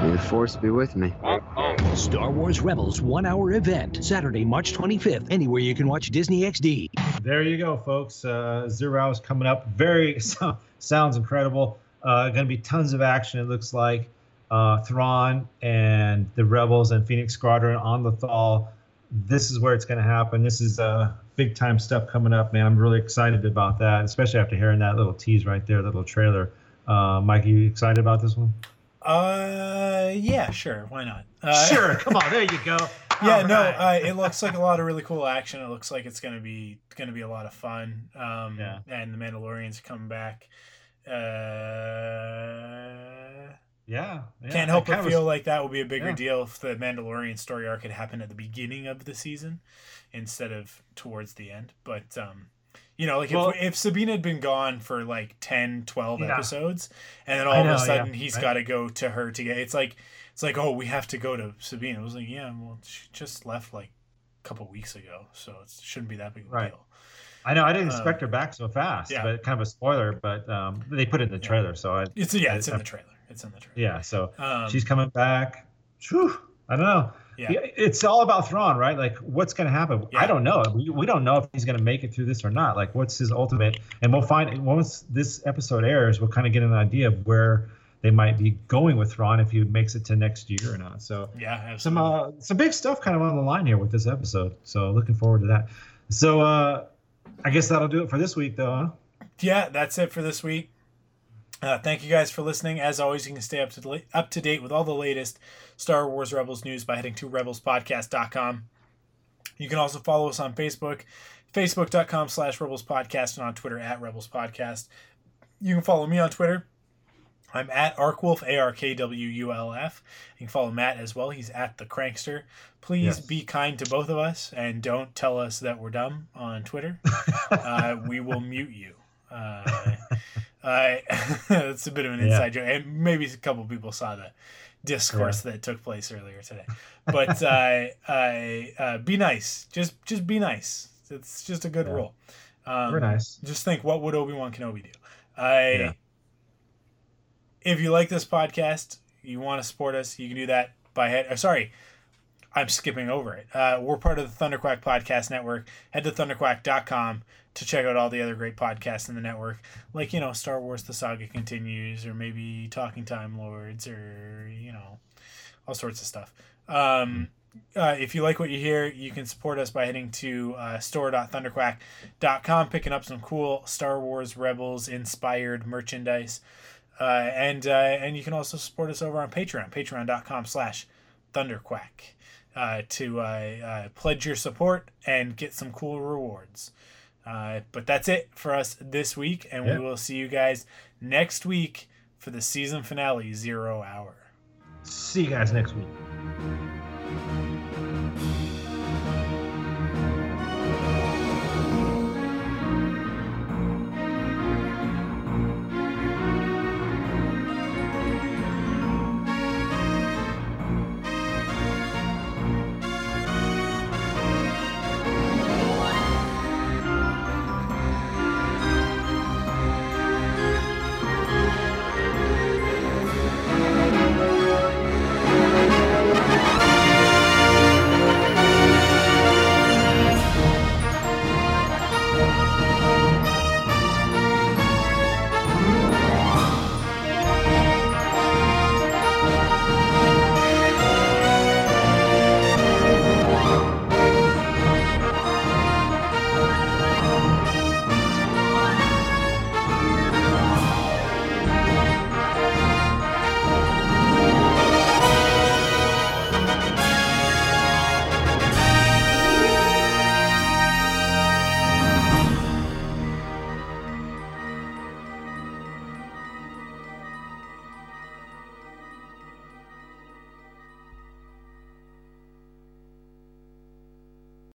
May the force be with me. Uh, Star Wars Rebels one hour event, Saturday, March 25th, anywhere you can watch Disney XD. There you go, folks. Uh, Zero Hours coming up. Very <laughs> so, sounds incredible. Uh, going to be tons of action. It looks like uh, Thrawn and the Rebels and Phoenix Squadron on Lothal. This is where it's going to happen. This is uh, big time stuff coming up, man. I'm really excited about that, especially after hearing that little tease right there, that little trailer. Uh, Mike, are you excited about this one? Uh, yeah, sure. Why not? Uh, sure. <laughs> Come on, there you go. yeah, All no, uh, it looks like a lot of really cool action. It looks like it's gonna be gonna be a lot of fun. Um, Yeah. and the Mandalorians come back. Uh, Yeah, yeah, can't help but feel was- like that would be a bigger yeah. deal if the Mandalorian story arc had happened at the beginning of the season instead of towards the end. But um, you know, like Well- if, if Sabine had been gone for like 10, 12 Yeah. episodes, and then all of know, a yeah, sudden he's right. got to go to her to get it's like it's like oh we have to go to Sabine. It was like yeah, well she just left like a couple weeks ago, so it shouldn't be that big of a Right. deal. I know. I didn't Um, expect her back so fast, yeah. but kind of a spoiler. But um, they put it in the trailer, so I, It's yeah, it's I- in the trailer. It's in the trailer. Yeah, so Um, she's coming back. Whew, I don't know. Yeah. It's all about Thrawn, right? Like, what's going to happen? I don't know. We, we don't know if he's going to make it through this or not. Like, what's his ultimate? And we'll find once this episode airs, we'll kind of get an idea of where they might be going with Thrawn if he makes it to next year or not. So Yeah, some uh, some big stuff kind of on the line here with this episode. So looking forward to that. So uh, I guess that'll do it for this week, though. Huh? yeah, that's it for this week. Uh, thank you guys for listening. As always, you can stay up to up to date with all the latest Star Wars Rebels news by heading to rebelspodcast.com. You can also follow us on Facebook, facebook.com slash Rebels Podcast, and on Twitter at Rebels Podcast. You can follow me on Twitter. I'm at Arkwulf, A R K W U L F. You can follow Matt as well. He's at the Crankster. Please Yes. be kind to both of us and don't tell us that we're dumb on Twitter. <laughs> uh, we will mute you. Uh, I <laughs> that's a bit of an Yeah. inside joke, and maybe a couple people saw the discourse that took place earlier today. But <laughs> uh, I uh, be nice. Just just be nice. It's just a good Yeah. rule. Um, We're nice. Just think, what would Obi Wan Kenobi do? I. Yeah. If you like this podcast, you want to support us, you can do that by head. Or sorry, I'm skipping over it. Uh, we're part of the Thunderquack Podcast Network. Head to thunderquack.com to check out all the other great podcasts in the network, like, you know, Star Wars The Saga Continues, or maybe Talking Time Lords, or, you know, all sorts of stuff. Um, uh, if you like what you hear, you can support us by heading to uh, store.thunderquack.com, picking up some cool Star Wars Rebels inspired merchandise. Uh, and uh, and you can also support us over on Patreon, patreon.com slash thunderquack, uh, to uh, pledge your support and get some cool rewards. Uh, but that's it for us this week, and Yeah. we will see you guys next week for the season finale, Zero Hour. See you guys next week.